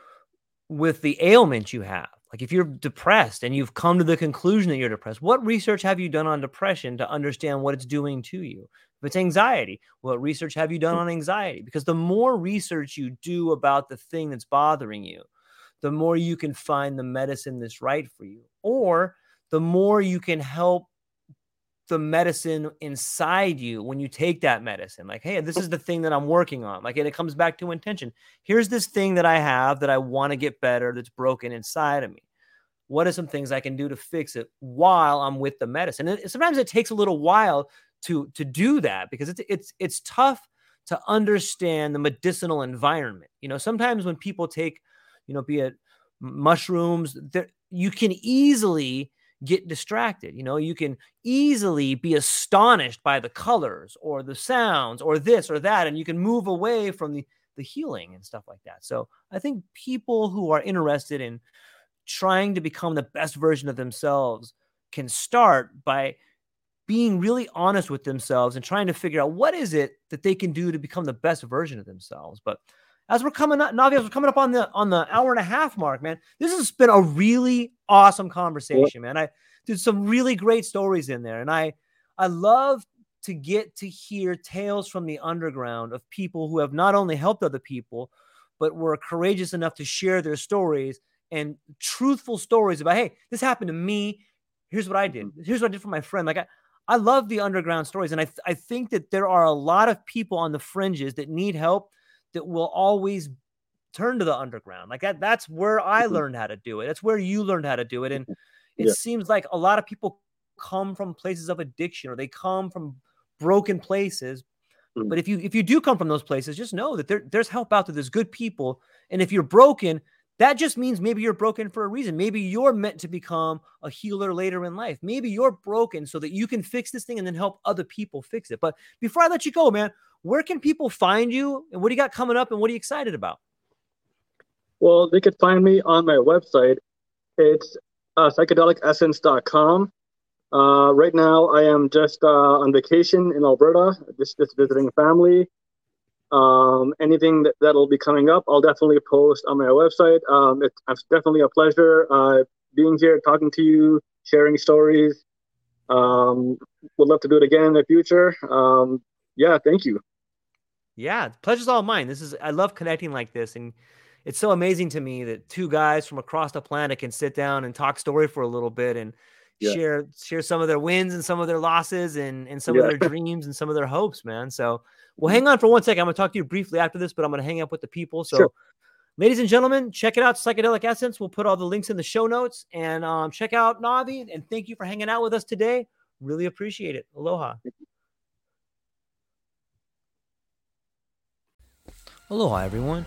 with the ailment you have. Like if you're depressed and you've come to the conclusion that you're depressed what research have you done on depression to understand what it's doing to you if it's anxiety, what research have you done mm. on anxiety? Because the more research you do about the thing that's bothering you, the more you can find the medicine that's right for you, or the more you can help the medicine inside you when you take that medicine. Like, hey, this is the thing that I'm working on. Like, and it comes back to intention. Here's this thing that I have that I want to get better that's broken inside of me. What are some things I can do to fix it while I'm with the medicine? And sometimes it takes a little while to to do that because it's it's it's tough to understand the medicinal environment. You know, sometimes when people take, you know, be it mushrooms, you can easily get distracted. You know, you can easily be astonished by the colors or the sounds or this or that, and you can move away from the the healing and stuff like that. So I think people who are interested in trying to become the best version of themselves can start by being really honest with themselves and trying to figure out what is it that they can do to become the best version of themselves. But as we're coming up, Navi, as we're coming up on the on the hour and a half mark, man, this has been a really awesome conversation, man. I did some really great stories in there, and I I love to get to hear tales from the underground of people who have not only helped other people, but were courageous enough to share their stories and truthful stories about, hey, this happened to me. Here's what I did. Mm-hmm. Here's what I did for my friend. Like I, I love the underground stories. And I, th- I think that there are a lot of people on the fringes that need help that will always turn to the underground. Like that, that's where I mm-hmm. learned how to do it. That's where you learned how to do it. And it yeah. seems like a lot of people come from places of addiction or they come from broken places. Mm-hmm. But if you if you do come from those places, just know that there, there's help out there. There's good people. And if you're broken, that just means maybe you're broken for a reason. Maybe you're meant to become a healer later in life. Maybe you're broken so that you can fix this thing and then help other people fix it. But before I let you go, man, where can people find you and what do you got coming up and what are you excited about? Well, they could find me on my website. It's uh, psychedelicessence.com. Uh, right now, I am just uh, on vacation in Alberta, just, just visiting family. Um, anything that, that'll be coming up, I'll definitely post on my website. Um, it's, it's definitely a pleasure uh, being here, talking to you, sharing stories. Um, would love to do it again in the future. Um, yeah, thank you. Yeah, pleasure's all mine. This is I love connecting like this, and it's so amazing to me that two guys from across the planet can sit down and talk story for a little bit and yeah. share share some of their wins and some of their losses and and some yeah. of their dreams and some of their hopes, man. So well, hang on for one second. I'm going to talk to you briefly after this, but I'm going to hang up with the people. So, sure. ladies and gentlemen, check it out, Psychedelic Essence. We'll put all the links in the show notes and um, check out Navi. And thank you for hanging out with us today. Really appreciate it. Aloha. Aloha, everyone.